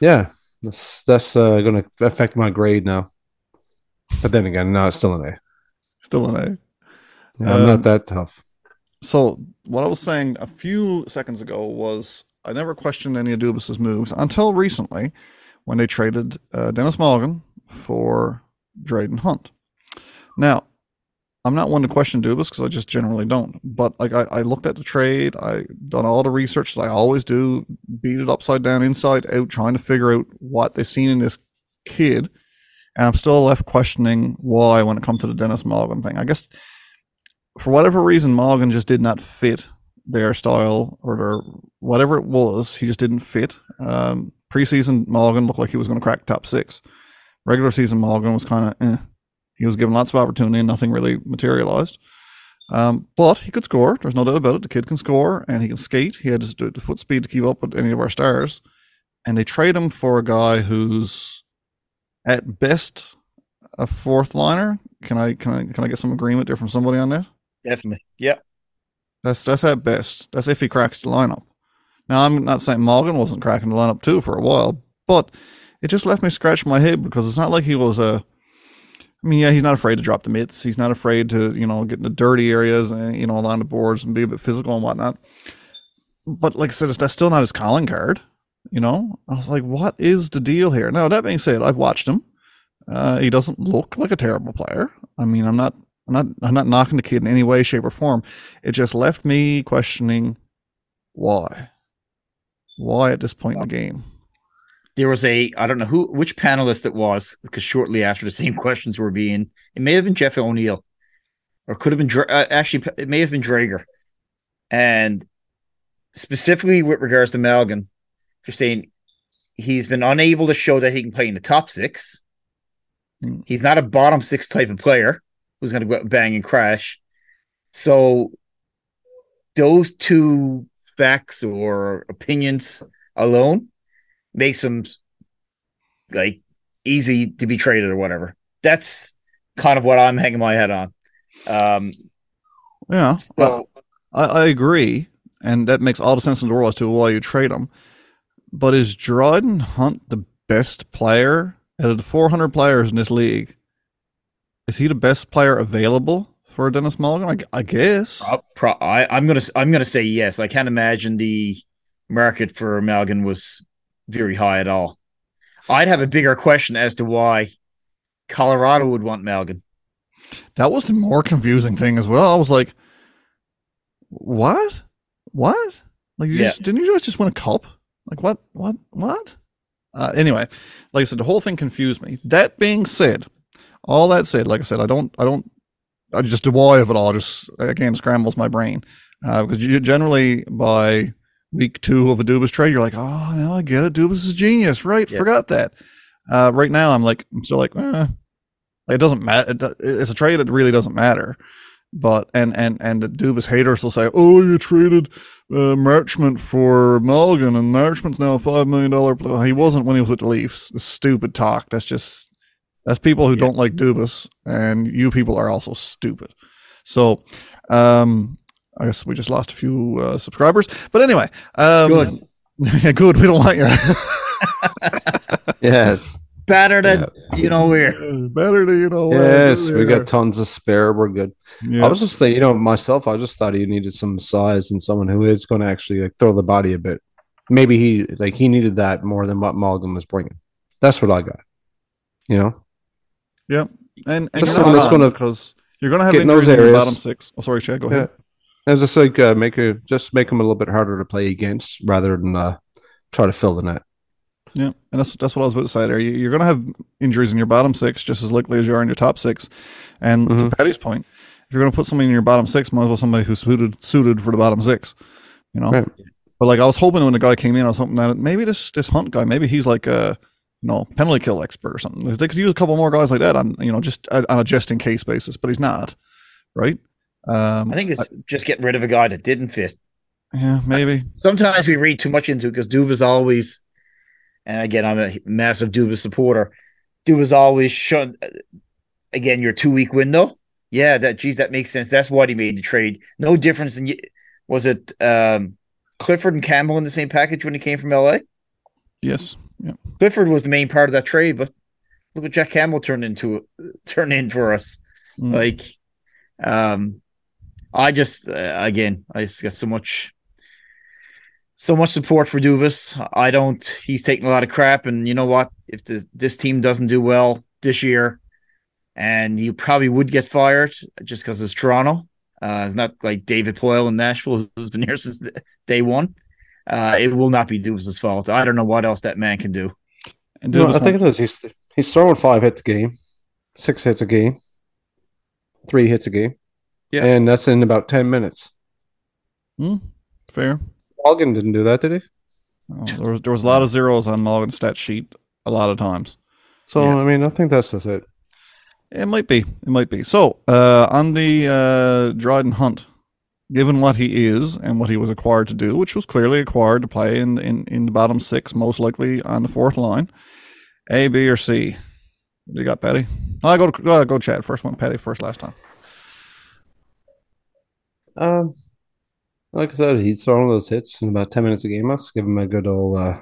Yeah, that's that's uh, going to affect my grade now. But then again, no, it's still an A. Still an A. Yeah, I'm Um, not that tough. So what I was saying a few seconds ago was I never questioned any of Dubas's moves until recently when they traded uh, Denis Malgin for Dryden Hunt. Now, I'm not one to question Dubas because I just generally don't. But like I, I looked at the trade, I done all the research that I always do, beat it upside down, inside out, trying to figure out what they've seen in this kid. And I'm still left questioning why when it comes to the Denis Malgin thing. I guess for whatever reason, Malgin just did not fit their style or their whatever it was. He just didn't fit. Um, preseason, Malgin looked like he was going to crack top six. Regular season, Malgin was kind of eh. He was given lots of opportunity and nothing really materialized. Um, but he could score. There's no doubt about it. The kid can score and he can skate. He had the the foot speed to keep up with any of our stars. And they trade him for a guy who's at best a fourth liner. Can I can I can I get some agreement there from somebody on that? Definitely. Yeah. That's that's at best. That's if he cracks the lineup. Now I'm not saying Morgan wasn't cracking the lineup too for a while, but it just left me scratching my head because it's not like he was a. I mean, yeah, he's not afraid to drop the mitts. He's not afraid to you know get in the dirty areas and you know along the boards and be a bit physical and whatnot. But like I said, it's, that's still not his calling card. You know, I was like, what is the deal here? Now that being said, I've watched him. Uh, he doesn't look like a terrible player. I mean, I'm not, I'm not, I'm not knocking the kid in any way, shape, or form. It just left me questioning why, why at this point in the game. There was a I don't know who which panelist it was because shortly after the same questions were being it may have been Jeff O'Neill or could have been uh, actually it may have been Dreger and specifically with regards to Malgin they're saying he's been unable to show that he can play in the top six. Hmm. he's not a bottom six type of player who's going to go out and bang and crash. So those two facts or opinions alone makes him like easy to be traded or whatever. That's kind of what I'm hanging my head on. Um, Yeah, so I, I agree, and that makes all the sense in the world as to why you trade him. But is Dryden Hunt the best player out of the 400 players in this league? Is he the best player available for Denis Malgin? I, I guess. pro- pro- I, I'm gonna I'm gonna say yes. I can't imagine the market for Malgin was very high at all. I'd have a bigger question as to why Colorado would want Malgin. That was the more confusing thing as well. I was like, what? what? Like, you Yeah. just, didn't you guys just win a cup? Like, what? What? What? Uh, anyway, like I said, the whole thing confused me. That being said, all that said, like I said, I don't, I don't, I just why of it all just again scrambles my brain uh, because you generally by week two of a Dubas trade, you're like, oh, now I get it. Dubas is genius, right? Yeah. Forgot that. Uh, right now, I'm like, I'm still like, eh. Like, it doesn't matter. It, it's a trade that really doesn't matter. But and and and the Dubas haters will say, "Oh, you traded uh, Marchment for Malgin, and Marchment's now a five million dollar. pl-" He wasn't when he was with the Leafs. The stupid talk. That's just that's people who Yeah. don't like Dubas, and you people are also stupid. So, um, I guess we just lost a few uh, subscribers, but anyway, um, Good. yeah, good. We don't want you. yes. it's Better than you know where. Better to you know. yes, we got tons of spare. We're good. Yeah. I was just thinking, you know, myself, I just thought he needed some size and someone who is going to actually like throw the body a bit. Maybe he like he needed that more than what Malgin was bringing. That's what I got. You know, Yeah, and and Just you're someone not that's gonna because you're going to have get injuries those in the areas. bottom six. Oh, sorry, Chad. Go Yeah. Just like uh, make a just make them a little bit harder to play against rather than uh, try to fill the net. Yeah, and that's that's what I was about to say there. You, you're going to have injuries in your bottom six just as likely as you are in your top six. And to Mhm. Patty's point, if you're going to put somebody in your bottom six, might as well somebody who's suited suited for the bottom six. You know. Right. But like I was hoping when the guy came in, I was hoping that maybe this this Hunt guy, maybe he's like a you know penalty kill expert or something. They could use a couple more guys like that on you know just on a just in case basis, but he's not, right? Um, I think it's just getting rid of a guy that didn't fit. yeah, maybe. Sometimes we read too much into it because Duba's always, and again, I'm a massive Duba supporter. Duba's always shown, again, your two week window. Yeah, that geez, that makes sense. That's why he made the trade. No difference than you. Was it um, Clifford and Campbell in the same package when he came from LA? Yes. Yeah. Clifford was the main part of that trade, but look what Jack Campbell turned into turned in for us. Mm. Like, um, I just uh, again, I just got so much, so much support for Dubas. I don't. He's taking a lot of crap, and you know what? If the, this team doesn't do well this year, and you probably would get fired just because it's Toronto. Uh, it's not like David Poile in Nashville, who's been here since day one. Uh, it will not be Dubas's fault. I don't know what else that man can do. And No, I think it is. He's he's throwing five hits a game, six hits a game, three hits a game. Yeah. and that's in about ten minutes. Hmm, fair. Malgin didn't do that, did he? Oh, there was there was a lot of zeros on Malgin's stat sheet a lot of times. So Yeah. I mean, I think that's just it. It might be. It might be. So, uh, on the uh, Dryden Hunt, given what he is and what he was acquired to do, which was clearly acquired to play in, in, in the bottom six, most likely on the fourth line, A, B, or C? What do you got, Patty? I go to, uh, go Chad first one. Patty first last time. Um, like I said, he's throwing those hits in about ten minutes a game. Let's give him a good old uh,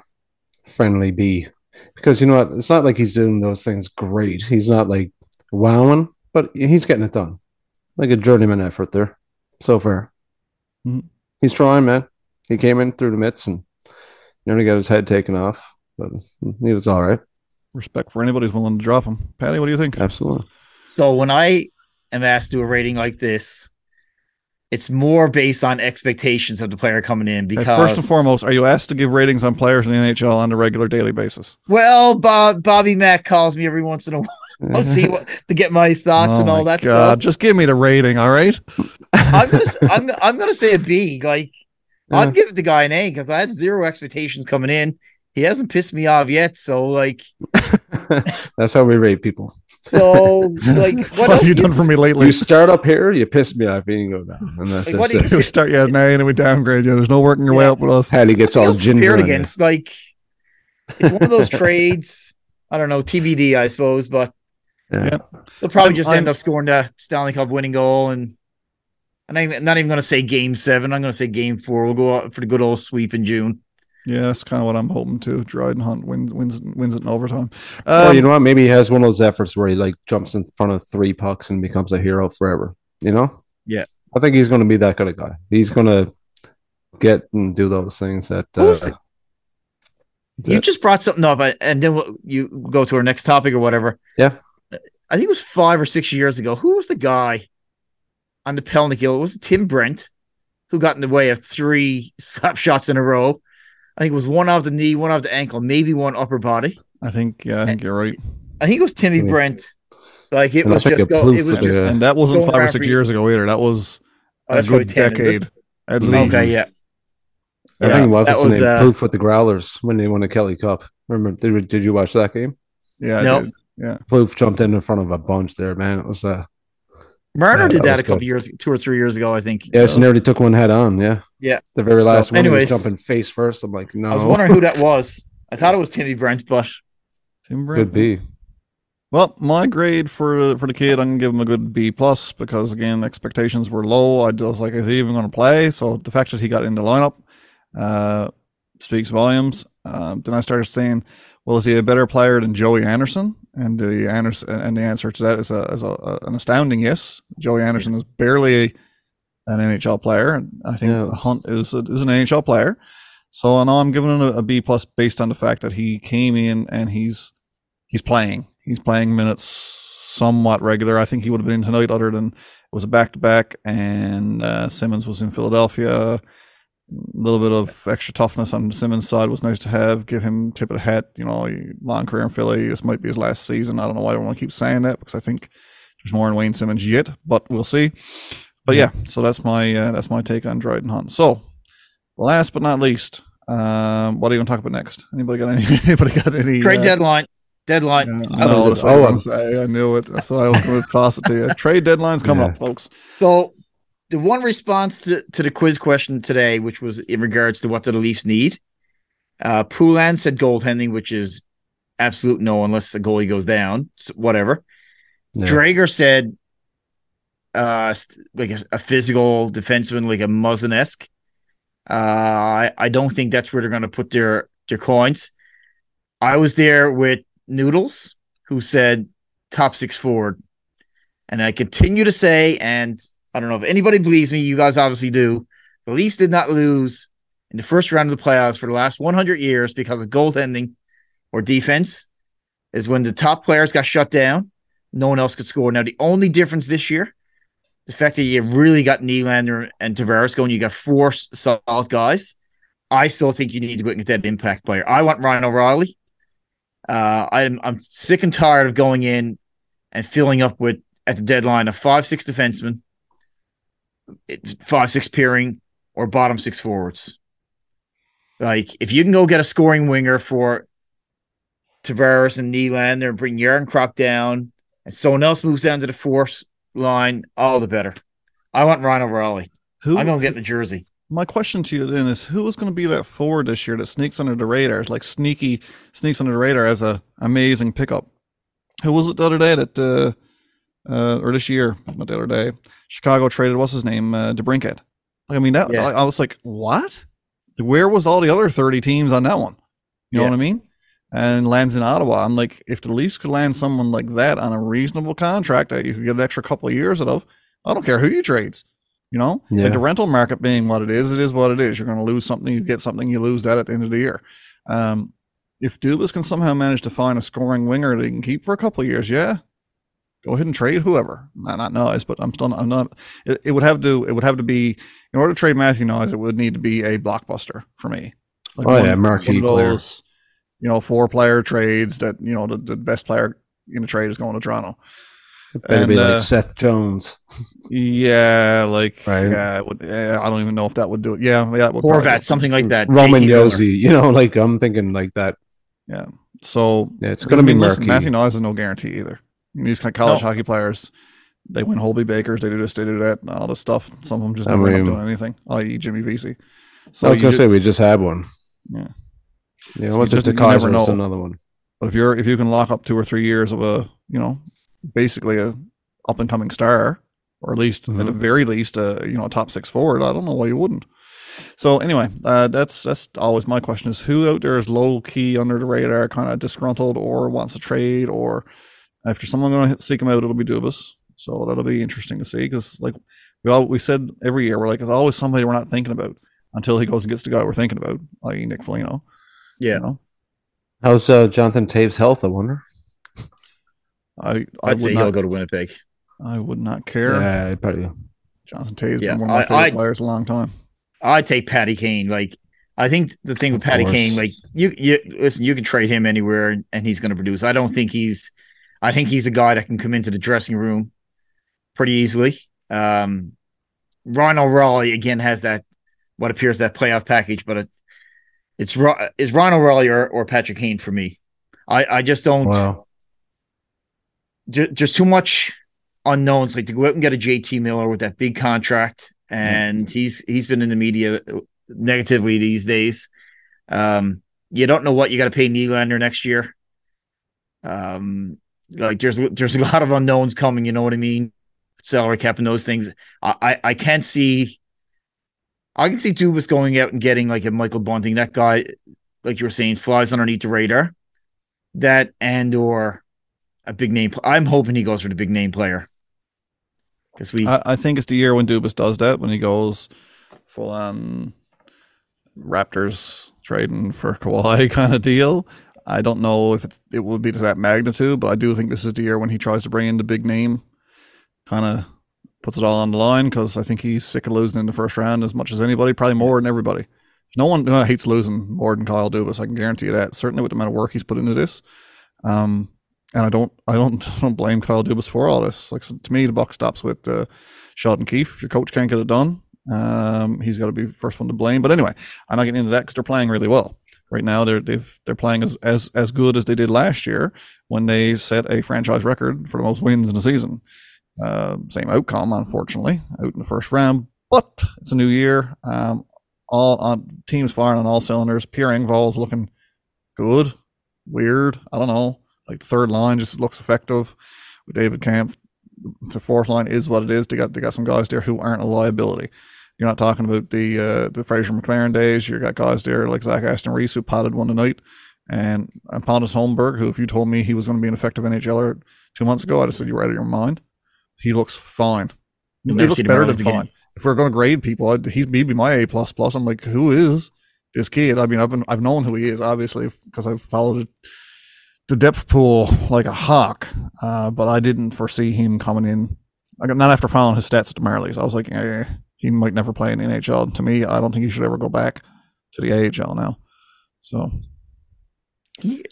friendly B, because you know what? It's not like he's doing those things great. He's not like wowing, but he's getting it done. Like a journeyman effort there, so far. Mhm. He's trying, man. He came in through the mitts and nearly got his head taken off, but he was all right. Respect for anybody who's willing to drop him. Patty, what do you think? Absolutely. So when I am asked to do a rating like this, it's more based on expectations of the player coming in because first and foremost, are you asked to give ratings on players in the NHL on a regular daily basis? well, Bob Bobby Mack calls me every once in a while to see what to get my thoughts Oh and all that God, stuff. Just give me the rating, all right? I'm gonna I'm I'm gonna say a B. Like Yeah. I'd give the guy an A because I had zero expectations coming in. He hasn't pissed me off yet. So like That's how we rate people. so like what, What have you do done for me lately? You start up here, you piss me off, and you go down, and that's, Like, what that's do it. we start you at an A and then we downgrade you. There's no working your way up with us. Hattie gets What's all else to ginger. compare it on you. against like it's one of those trades. I don't know TBD, I suppose, but Yeah. they'll probably I'm- just I'm- end up scoring the Stanley Cup winning goal, and and I'm not even going to say Game Seven. I'm going to say Game Four. We'll go out for the good old sweep in June. Yeah, that's kind of what I'm hoping to. Dryden Hunt wins wins wins it in overtime. Or Um, you know what? Maybe he has one of those efforts where he like jumps in front of three pucks and becomes a hero forever. You know? Yeah. I think he's going to be that kind of guy. He's going to get and do those things that. Who was Uh, You just brought something up, and then we'll, you go to our next topic or whatever. Yeah. I think it was five or six years ago. Who was the guy on the penalty It Was Tim Brent? who got in the way of three slap shots in a row. I think it was one off the knee, one off the ankle, maybe one upper body. I think yeah, I think you're right. I think it was Timmy Yeah. Brent. Like it And was just go, it was for just, And that wasn't five or six for- years ago either. That was oh, a that's good 10, decade at least. Okay, yeah. I Yeah, think was that was, name? uh, Proof with the Growlers when they won the Kelly Cup. Remember? Did, did you watch that game? Yeah, I Nope. did. Proof jumped in in front of a bunch there, man. It was uh, Marner Yeah, did that that a couple good. years, two or three years ago, I think. yeah, she nearly took one head on. Yeah, Yeah. The very So, last one, he anyways, was jumping face first. I'm like, no, I was wondering who that was. I thought it was Timmy Brent, but Tim Brent. could be. Well, my grade for for the kid, I'm gonna give him a good B plus because again, expectations were low. I was like, is he even gonna play? So the fact that he got in the lineup uh, speaks volumes. Um, then I started saying, well, is he a better player than Joey Anderson? And the Anderson and the answer to that is a is a, an astounding yes. Joey Anderson is barely an NHL player, and I think Hunt is a, is an NHL player. So I know I'm giving him a, a B plus based on the fact that he came in and he's he's playing. He's playing minutes somewhat regular. I think he would have been in tonight, other than it was a back to back, and uh, Simmonds was in Philadelphia. A little bit of extra toughness on Simmonds' side was nice to have. Give him tip of the hat. You know, long career in Philly. This might be his last season. I don't know why everyone keeps saying that because I think there's more in Wayne Simmonds yet, but we'll see. But yeah, so that's my uh, that's my take on Dryden Hunt. So, last but not least, um, what are you going to talk about next? Anybody got any? Anybody got any? trade uh, deadline. Deadline. yeah, I no, that's what I, was gonna say. I knew it. That's why I was going to toss it to you. Trade deadline's coming Yeah. up, folks. So the one response to, to the quiz question today, which was in regards to what do the Leafs need, uh Poulin said goaltending, which is absolute no unless the goalie goes down. So whatever. Yeah. Drager said uh like a, a physical defenseman, like a Muzzin esque. Uh I, I don't think that's where they're gonna put their their coins. I was there with Noodles, who said top six forward. And I continue to say, and I don't know if anybody believes me, you guys obviously do. The Leafs did not lose in the first round of the playoffs for the last 100 years because of goaltending or defense. Is when the top players got shut down, no one else could score. Now, the only difference this year, the fact that you really got Nylander and Tavares going, you got four solid guys. I still think you need to and get that impact player. I want Ryan O'Reilly. Uh, I'm I'm sick and tired of going in and filling up with at the deadline a five six defenseman, five six pairing, or bottom six forwards. Like if you can go get a scoring winger for Tavares and Nylander and bring Jarnkrok down, and someone else moves down to the fourth line, all the better. I want Ryan O'Reilly. Who? I'm gonna get the jersey. my question to you then is, who is going to be that forward this year that sneaks under the radar, It's like sneaky sneaks under the radar as a amazing pickup? Who was it the other day that, uh, uh, or this year, not the other day, Chicago traded what's his name, uh, DeBrincat. Like, I mean, that Yeah. I, I was like, what? Where was all the other thirty teams on that one? You know Yeah. what I mean? And lands in Ottawa. I'm like, if the Leafs could land someone like that on a reasonable contract that you could get an extra couple of years out of, I don't care who you trades. You know, Yeah. like the rental market being what it is, it is what it is. You're going to lose something, you get something, you lose that at the end of the year. Um, if Dubas can somehow manage to find a scoring winger that he can keep for a couple of years, yeah, go ahead and trade whoever. Not, not Knies, but I'm still, I'm not. It, it would have to, it would have to be in order to trade Matthew Knies, it would need to be a blockbuster for me. Like Oh, yeah, marquee player. you know, four player trades that you know the, the best player in the trade is going to Toronto. Better And, be uh, Seth Jones. Yeah, like Right. yeah, it would, yeah, I don't even know if that would do it. Yeah, yeah, it would probably Horvat, something like that. Roman JT Yossi. You know, like I'm thinking like that. Yeah. So Yeah, it's gonna be listen, murky. Matthew Knies is no guarantee either. These kind of college No. hockey players, they win Hobey Bakers, they do this, they do that, and all this stuff. Some of them just I never mean- doing anything. I.e., Jimmy Vesey. So I was gonna say we just had one. Yeah. Yeah, So what's you it? just- a Kaiser know. another one. But if you're if you can lock up two or three years of a you know basically a up and coming star, or at least at the Mhm. very least a you know a top six forward, I don't know why you wouldn't. So anyway, uh, that's that's always my question: is who out there is low key under the radar, kind of disgruntled, or wants to trade, or if there's someone going to seek him out, it'll be Dubas. So that'll be interesting to see because like we all we said every year, we're like, there's always somebody we're not thinking about until he goes and gets the guy we're thinking about, i.e. Nick Foligno. Yeah. You know? How's uh, Jonathan Toews' health? I wonder. I I I'd say would he'll not go to Winnipeg. I would not care. Yeah, I'd probably. Jonathan Toews Yeah, been one of my I- favorite I- players a long time. I'd take Patty Kane. Like I think the thing with Of Patty course. Kane, like you, you listen, you can trade him anywhere and, and he's going to produce. I don't think he's. I think he's a guy that can come into the dressing room pretty easily. Um, Ryan O'Reilly again has that what appears that playoff package, but it, it's is Ryan O'Reilly or, or Patrick Kane for me. I I just don't. Wow. ju- just too much unknowns. Like to go out and get a JT Miller with that big contract, and he's he's been in the media negatively these days. Um, you don't know what you got to pay Nylander next year. Um, like there's there's a lot of unknowns coming. You know what I mean? Salary cap and those things. I I, I can't see. I can see Dubas going out and getting like a Michael Bunting. That guy, like you were saying, flies underneath the radar. That and or a big name. I'm hoping he goes for the big name player because we. I, I think it's the year when Dubas does that when he goes full on Raptors trading for Kawhi kind of deal. I don't know if it's it will be to that magnitude, but I do think this is the year when he tries to bring in the big name, kind of puts it all on the line because I think he's sick of losing in the first round as much as anybody, probably more than everybody. No one uh, hates losing more than Kyle Dubas. I can guarantee you that. Certainly with the amount of work he's put into this. Um, and I don't, I don't, I don't blame Kyle Dubas for all this. Like so to me, the buck stops with uh, Sheldon Keefe. If your coach can't get it done, um, he's got to be the first one to blame. But anyway, I'm not getting into that because they're playing really well right now. They're they're playing as as as good as they did last year when they set a franchise record for the most wins in the season. Uh, same outcome, unfortunately, out in the first round. But it's a new year. Um, all on teams firing on all cylinders. Pierre Engvall's looking good, weird. I don't know. Like the third line just looks effective with David Kampf. The fourth line is what it is. They got they got some guys there who aren't a liability. You're not talking about the uh, the Fraser McLaren days. You got guys there like Zach Aston Reese who potted one tonight, and, and Pontus Holmberg, who if you told me he was going to be an effective NHLer two months ago, I'd have said you're out of your mind. He looks fine. He looks better than again. fine. If we're going to grade people, I'd, he'd, he'd be my A plus plus. I'm like, who is this kid? I mean, I've been I've known who he is obviously because I've followed it, the depth pool like a hawk, uh, but I didn't foresee him coming in. Like not after following his stats at the Marlies, I was like, eh, he might never play in the NHL. To me, I don't think he should ever go back to the AHL now. So, He-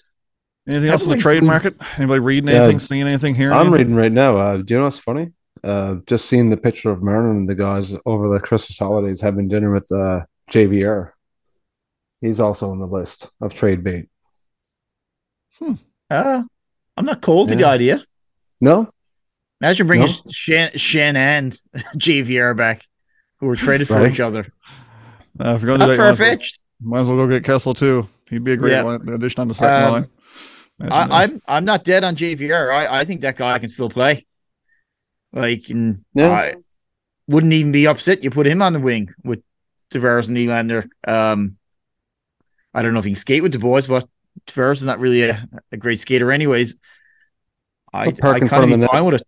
anything else in the Everyone trade market? Anybody reading Yeah. anything, seeing anything, here? I'm anything? reading right now. Uh, do you know what's funny? Uh, just seeing the picture of Martin and the guys over the Christmas holidays having dinner with uh, JVR. He's also on the list of trade bait. Hmm. Uh, I'm not cold to the idea. No, Imagine bringing No? Shan, Shan and JVR back, who were traded for Right. each other. Uh, if you're going to do Not that, far might as, well, might as well go get Kessel too. He'd be a great Yeah. one, addition on the second Um, line. Imagine that. I, I'm I'm not dead on JVR. I, I think that guy can still play. Like, and Yeah. I wouldn't even be upset. You put him on the wing with Tavares and Nylander. Um, I don't know if he can skate with the boys, but Tavares is not really a, a great skater, anyways. I, Put Perk I in front kind of of the be fine with it.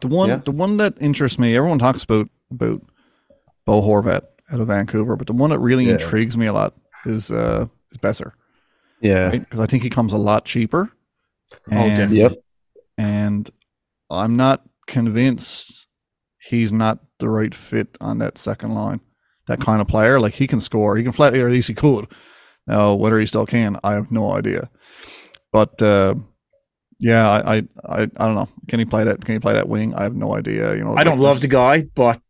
The one, Yeah. the one that interests me, everyone talks about about Bo Horvat out of Vancouver, but the one that really Yeah. intrigues me a lot is uh is Boeser, yeah, right? Because I think he comes a lot cheaper. Oh, And, definitely. yep. and I'm not convinced he's not the right fit on that second line. That kind of player, like he can score, he can flat, or at least he could. Now, whether he still can, I have no idea. But uh, yeah, I, I, I, I don't know. Can he play that? Can he play that wing? I have no idea. You know, I don't love the guy, but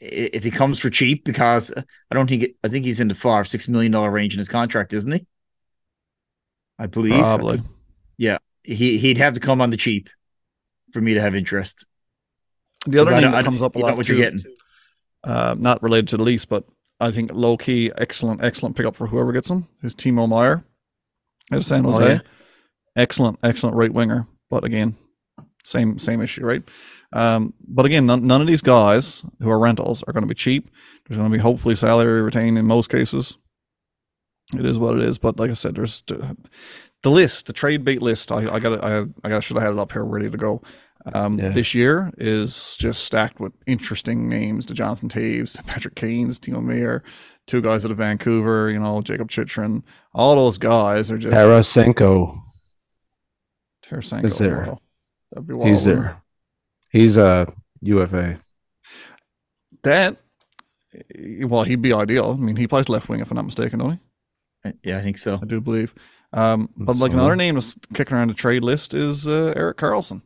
if he comes for cheap, because I don't think I think he's in the five six million dollar range in his contract, isn't he? I believe probably. Yeah, he he'd have to come on the cheap for me to have interest. The other I name don't- I that comes up a lot what too, you're getting. uh, not related to the lease, but I think low key, excellent, excellent pickup for whoever gets him is Timo Meier out of San Oh, Jose. yeah. Excellent, excellent right winger, but again, same same issue, right? Um, but again, none, none of these guys who are rentals are going to be cheap. There's going to be hopefully salary retained in most cases. It is what it is, but like I said, there's the, list, the trade bait list. I, I got it. I, I got should have had it up here ready to go. Um, Yeah. This year is just stacked with interesting names: the Jonathan Toews, the Patrick Kanes, Timo Meier, two guys out of Vancouver. You know, Jakob Chychrun. All those guys are just Tarasenko. Tarasenko. is there. That'd be He's there. He's a UFA. That, well, he'd be ideal. I mean, he plays left wing if I'm not mistaken, don't he? Yeah, I think so. I do believe. Um, but like So- another name that's kicking around the trade list is uh, Erik Karlsson.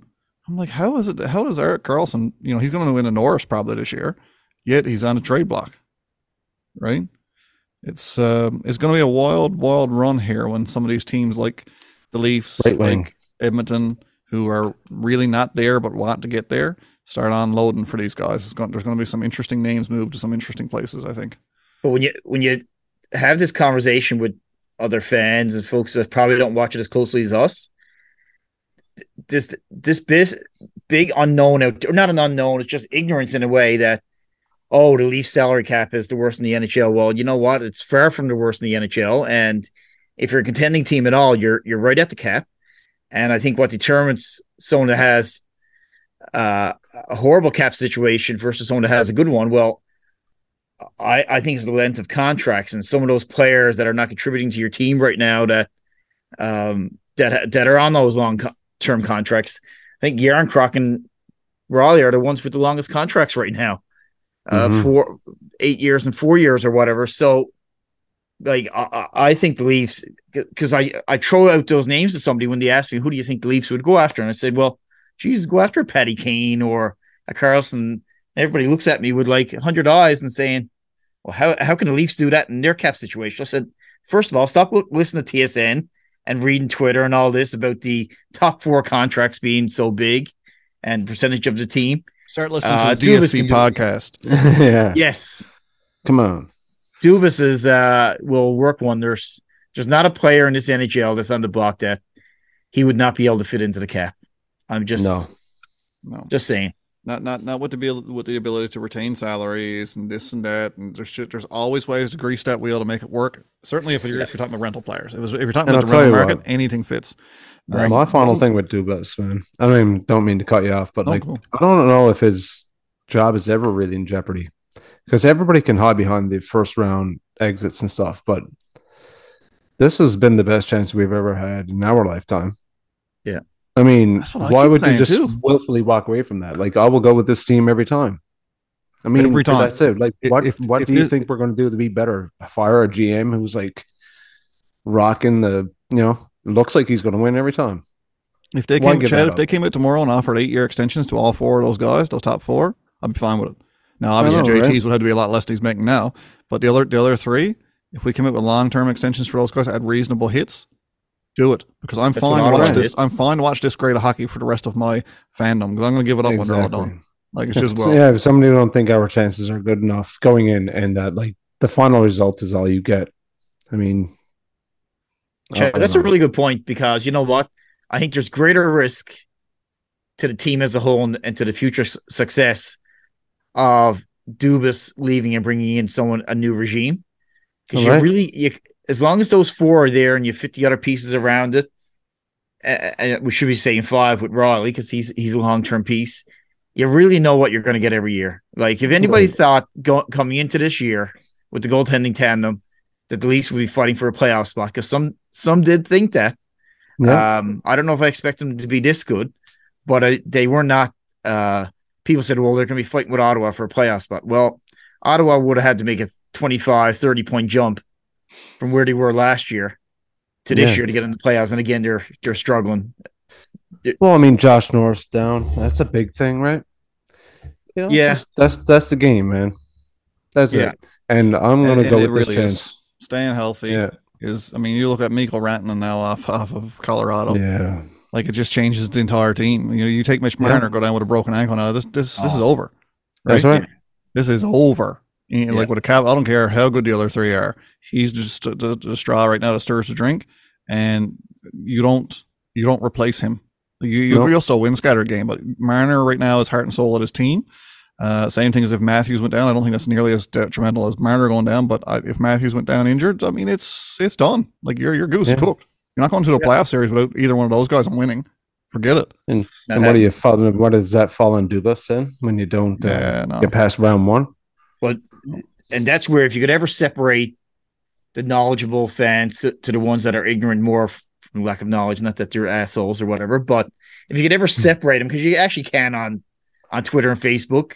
I'm like, how is it? How does Erik Karlsson? You know, he's going to win a Norris probably this year, yet he's on a trade block, right? It's um, it's going to be a wild, wild run here when some of these teams like the Leafs, Right wing. like Edmonton, who are really not there but want to get there, start unloading for these guys. Going, there's going to be some interesting names moved to some interesting places. I think. But when you when you have this conversation with other fans and folks that probably don't watch it as closely as us, this this bis, big unknown or not an unknown, it's just ignorance in a way that oh the Leaf salary cap is the worst in the NHL. Well, you know what? It's far from the worst in the NHL. And if you're a contending team at all, you're you're right at the cap. And I think what determines someone that has uh, a horrible cap situation versus someone that has a good one, well, I, I think it's the length of contracts and some of those players that are not contributing to your team right now that um that that are on those long co- term contracts. I think Jarnkrok and Rielly are the ones with the longest contracts right now, uh, Mhm. four, eight years and four years or whatever. So, like, I, I I think the Leafs because I I throw out those names to somebody when they ask me who do you think the Leafs would go after, and I said, well, Jesus, go after Patty Kane or a Karlsson. Everybody looks at me with like hundred eyes and saying, well, how how can the Leafs do that in their cap situation? I said, first of all, stop listening to TSN and reading Twitter and all this about the top four contracts being so big and percentage of the team. Start listening Uh, to the Dubas DSC podcast. yeah. Yes, Come on. Dubas is uh will work wonders. There's not a player in this NHL that's on the block that he would not be able to fit into the cap. I'm just No. No, just saying. not not not with the abil- with the ability to retain salaries and this and that. And there's shit, there's always ways to grease that wheel to make it work. Certainly, if you're if you're talking about rental players, if, if you're talking And about I'll the rental market, what. anything fits. Uh, Um, my final thing with Dubas, man. I mean, don't mean to cut you off, but no, like, cool. I don't know if his job is ever really in jeopardy because everybody can hide behind the first round exits and stuff, but this has been the best chance we've ever had in our lifetime. Yeah. I mean, I why would you just too. willfully walk away from that? Like, I will go with this team every time. I mean, Every time. That's it. Like, If- what if- what if do you think we're going to do to be better? Fire a GM who's like rocking the, you know, looks like he's going to win every time. If they Why came, Chad, if they came out tomorrow and offered eight year extensions to all four of those guys, those top four, I'd be fine with it. Now, obviously, know, right? JT's would have to be a lot less than he's making now, but the other the other three, if we came out with long term extensions for those guys at reasonable hits, do it because I'm That's fine to watch this. did. I'm fine to watch this grade of hockey for the rest of my fandom because I'm going to give it up when they're all done. Like it's If- just well, yeah, if somebody don't think our chances are good enough going in, and that like the final result is all you get. I mean, I Chad, don't that's a really good point because you know what? I think there's greater risk to the team as a whole and, and to the future s- success of Dubas leaving and bringing in someone a new regime. Because you Alright. really, you, as long as those four are there and you fit the other pieces around it, and we should be saying five with Rielly because he's he's a long term piece. You really know what you're going to get every year. Like if anybody Right. thought go, coming into this year with the goaltending tandem that the Leafs would be fighting for a playoff spot, because some some did think that. Yeah. Um, I don't know if I expect them to be this good, but I, they were not. Uh, people said, well, they're going to be fighting with Ottawa for a playoff spot. Well, Ottawa would have had to make a 25, 30 point jump from where they were last year to this Yeah. year to get in the playoffs. And again, they're they're struggling. well, I mean, Josh Norris down. That's a big thing, right? You know, Yeah. just- that's that's the game, man. That's Yeah. it. And I'm gonna And- go and with it this really chance. is. Staying healthy Yeah, is. I mean, you look at Mikko Rantanen now off off of Colorado. yeah. Like it just changes the entire team. You know, you take Mitch Yeah. Marner, go down with a broken ankle now. This this this is Oh. over. That's right. This is over. You know, Yeah. Like with a cap, I don't care how good the other three are. He's just the, straw right now that stirs the drink, and you don't you don't replace him. You you Nope. will still win scattered game, but Marner right now is heart and soul of his team. Uh, same thing as if Matthews went down. I don't think that's nearly as detrimental as Marner going down. But I, if Matthews went down injured, I mean it's it's done. Like your your goose is Yeah. cooked. You're not going to the Yeah. playoff series without either one of those guys winning. Forget it. And, Not and what do you follow? What does that fall on Dubas then when you don't uh, Yeah, no. get past round one? But and that's where if you could ever separate the knowledgeable fans to, to the ones that are ignorant more from lack of knowledge, not that they're assholes or whatever, but if you could ever separate them, because you actually can on on Twitter and Facebook.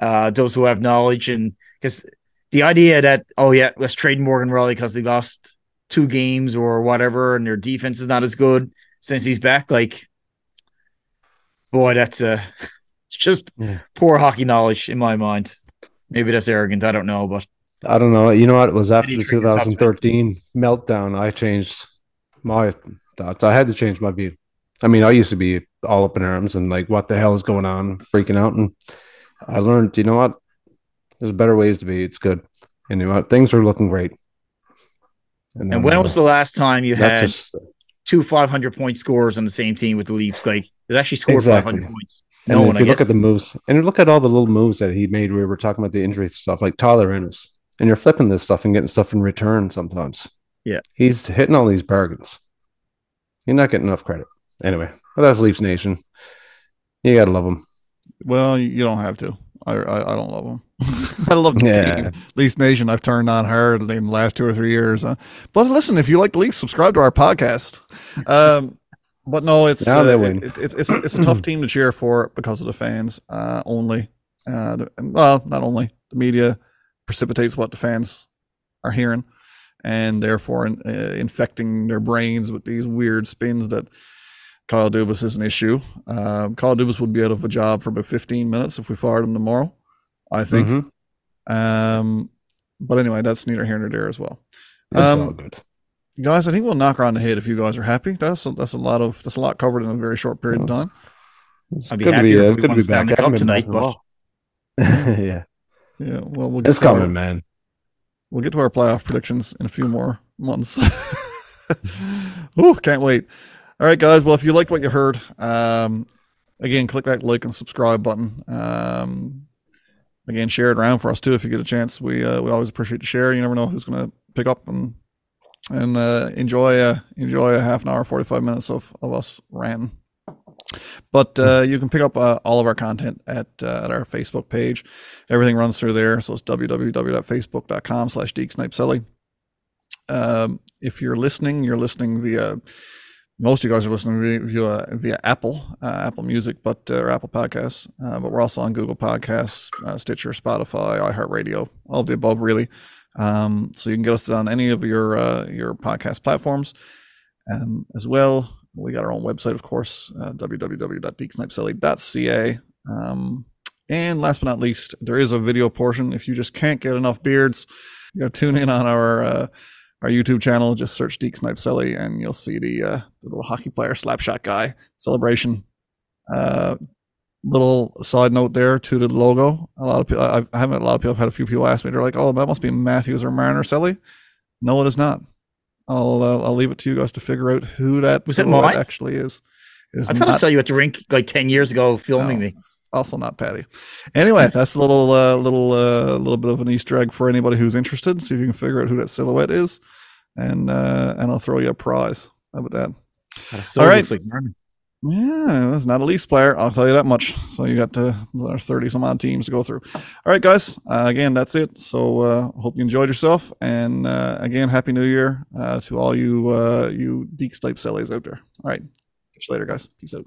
Uh, those who have knowledge and because the idea that oh yeah, let's trade Morgan Rielly because they lost two games or whatever, and their defense is not as good since he's back. Like, boy, that's uh, it's just Yeah. poor hockey knowledge in my mind. Maybe that's arrogant. I don't know, but I don't know. You know what? It was after the trade your top 2013 meltdown. I changed my thoughts. I had to change my view. I mean, I used to be all up in arms and like, what the hell is going on, freaking out. And I learned, you know what? There's better ways to be. It's good. And you know what? Things are looking great. And then, when uh, was the last time you had just two 500 point scores on the same team with the Leafs? Like, it actually scored Exactly. 500 points. And No if one, I look guess. at the moves, and you look at all the little moves that he made, we were talking about the injury stuff, like Tyler Ennis, and you're flipping this stuff and getting stuff in return sometimes. Yeah. he's hitting all these bargains. You're not getting enough credit. Anyway, well, that's Leafs Nation. You gotta love them. Well, you, you don't have to. I, I, I don't love them. I love the Yeah. team. Leafs Nation. I've turned on hard in the last two or three years. Uh, but listen, if you like the Leafs, subscribe to our podcast. Um, but no, it's Now uh, they win. it- it's it's it's a tough team to cheer for because of the fans uh, only. Uh, well, not only the media precipitates what the fans are hearing, and therefore in, uh, infecting their brains with these weird spins that Kyle Dubas is an issue. Um, Kyle Dubas would be out of a job for about 15 minutes if we fired him tomorrow. I think. Mhm. Um, but anyway, that's neither here nor there as well. It's Um, all good. Guys, I think we'll knock around the head if you guys are happy. That's a, that's a lot of that's a lot covered in a very short period of time. It's I'd be good to happier be, if uh, we good won to be Stanley back. Cup I haven't been tonight, back in a but- yeah, Yeah, well, we'll get it's to our- coming, man. We'll get to our playoff predictions in a few more months. Ooh, can't wait. All right, guys. Well, if you liked what you heard, um, again, click that like and subscribe button. Um, again, share it around for us too if you get a chance. We uh, we always appreciate the share. You never know who's going to pick up and and uh, enjoy a enjoy a half an hour, forty five minutes of of us ranting. But uh, you can pick up uh, all of our content at uh, at our Facebook page. Everything runs through there. So it's www.facebook.com slash deeksnipeselly. Um, if you're listening, you're listening via, most of you guys are listening via, via, Apple, uh, Apple Music, but, uh, or Apple Podcasts. Uh, but we're also on Google Podcasts, uh, Stitcher, Spotify, iHeartRadio, all of the above, really. Um, so you can get us on any of your, uh, your podcast platforms. Um, as well, we got our own website, of course, uh. Um, and last but not least, there is a video portion. If you just can't get enough beards, you know, tune in on our uh, our YouTube channel. Just search Deke Snipe Selly, and you'll see the uh, the little hockey player slapshot guy celebration. Uh, little side note there to the logo. A lot of people, I've, I haven't. A lot of people have had a few people ask me. They're like, "Oh, that must be Matthews or Marner Selly." No, it is not. I'll uh, I'll leave it to you guys to figure out who that Was it silhouette mine? actually is. I thought I saw you at the rink like 10 years ago filming no, me. Also not Patty. Anyway, that's a little uh, little uh, little bit of an Easter egg for anybody who's interested. See if you can figure out who that silhouette is, and uh, and I'll throw you a prize. How about that? So All right. looks like. Yeah, that's not a Leafs player. I'll tell you that much. So you got to thirty some odd teams to go through. All right, guys. Uh, again, that's it. So uh, hope you enjoyed yourself, and uh, again, happy New Year uh, to all you uh, you Deeks type sillies out there. All right, catch you later, guys. Peace out.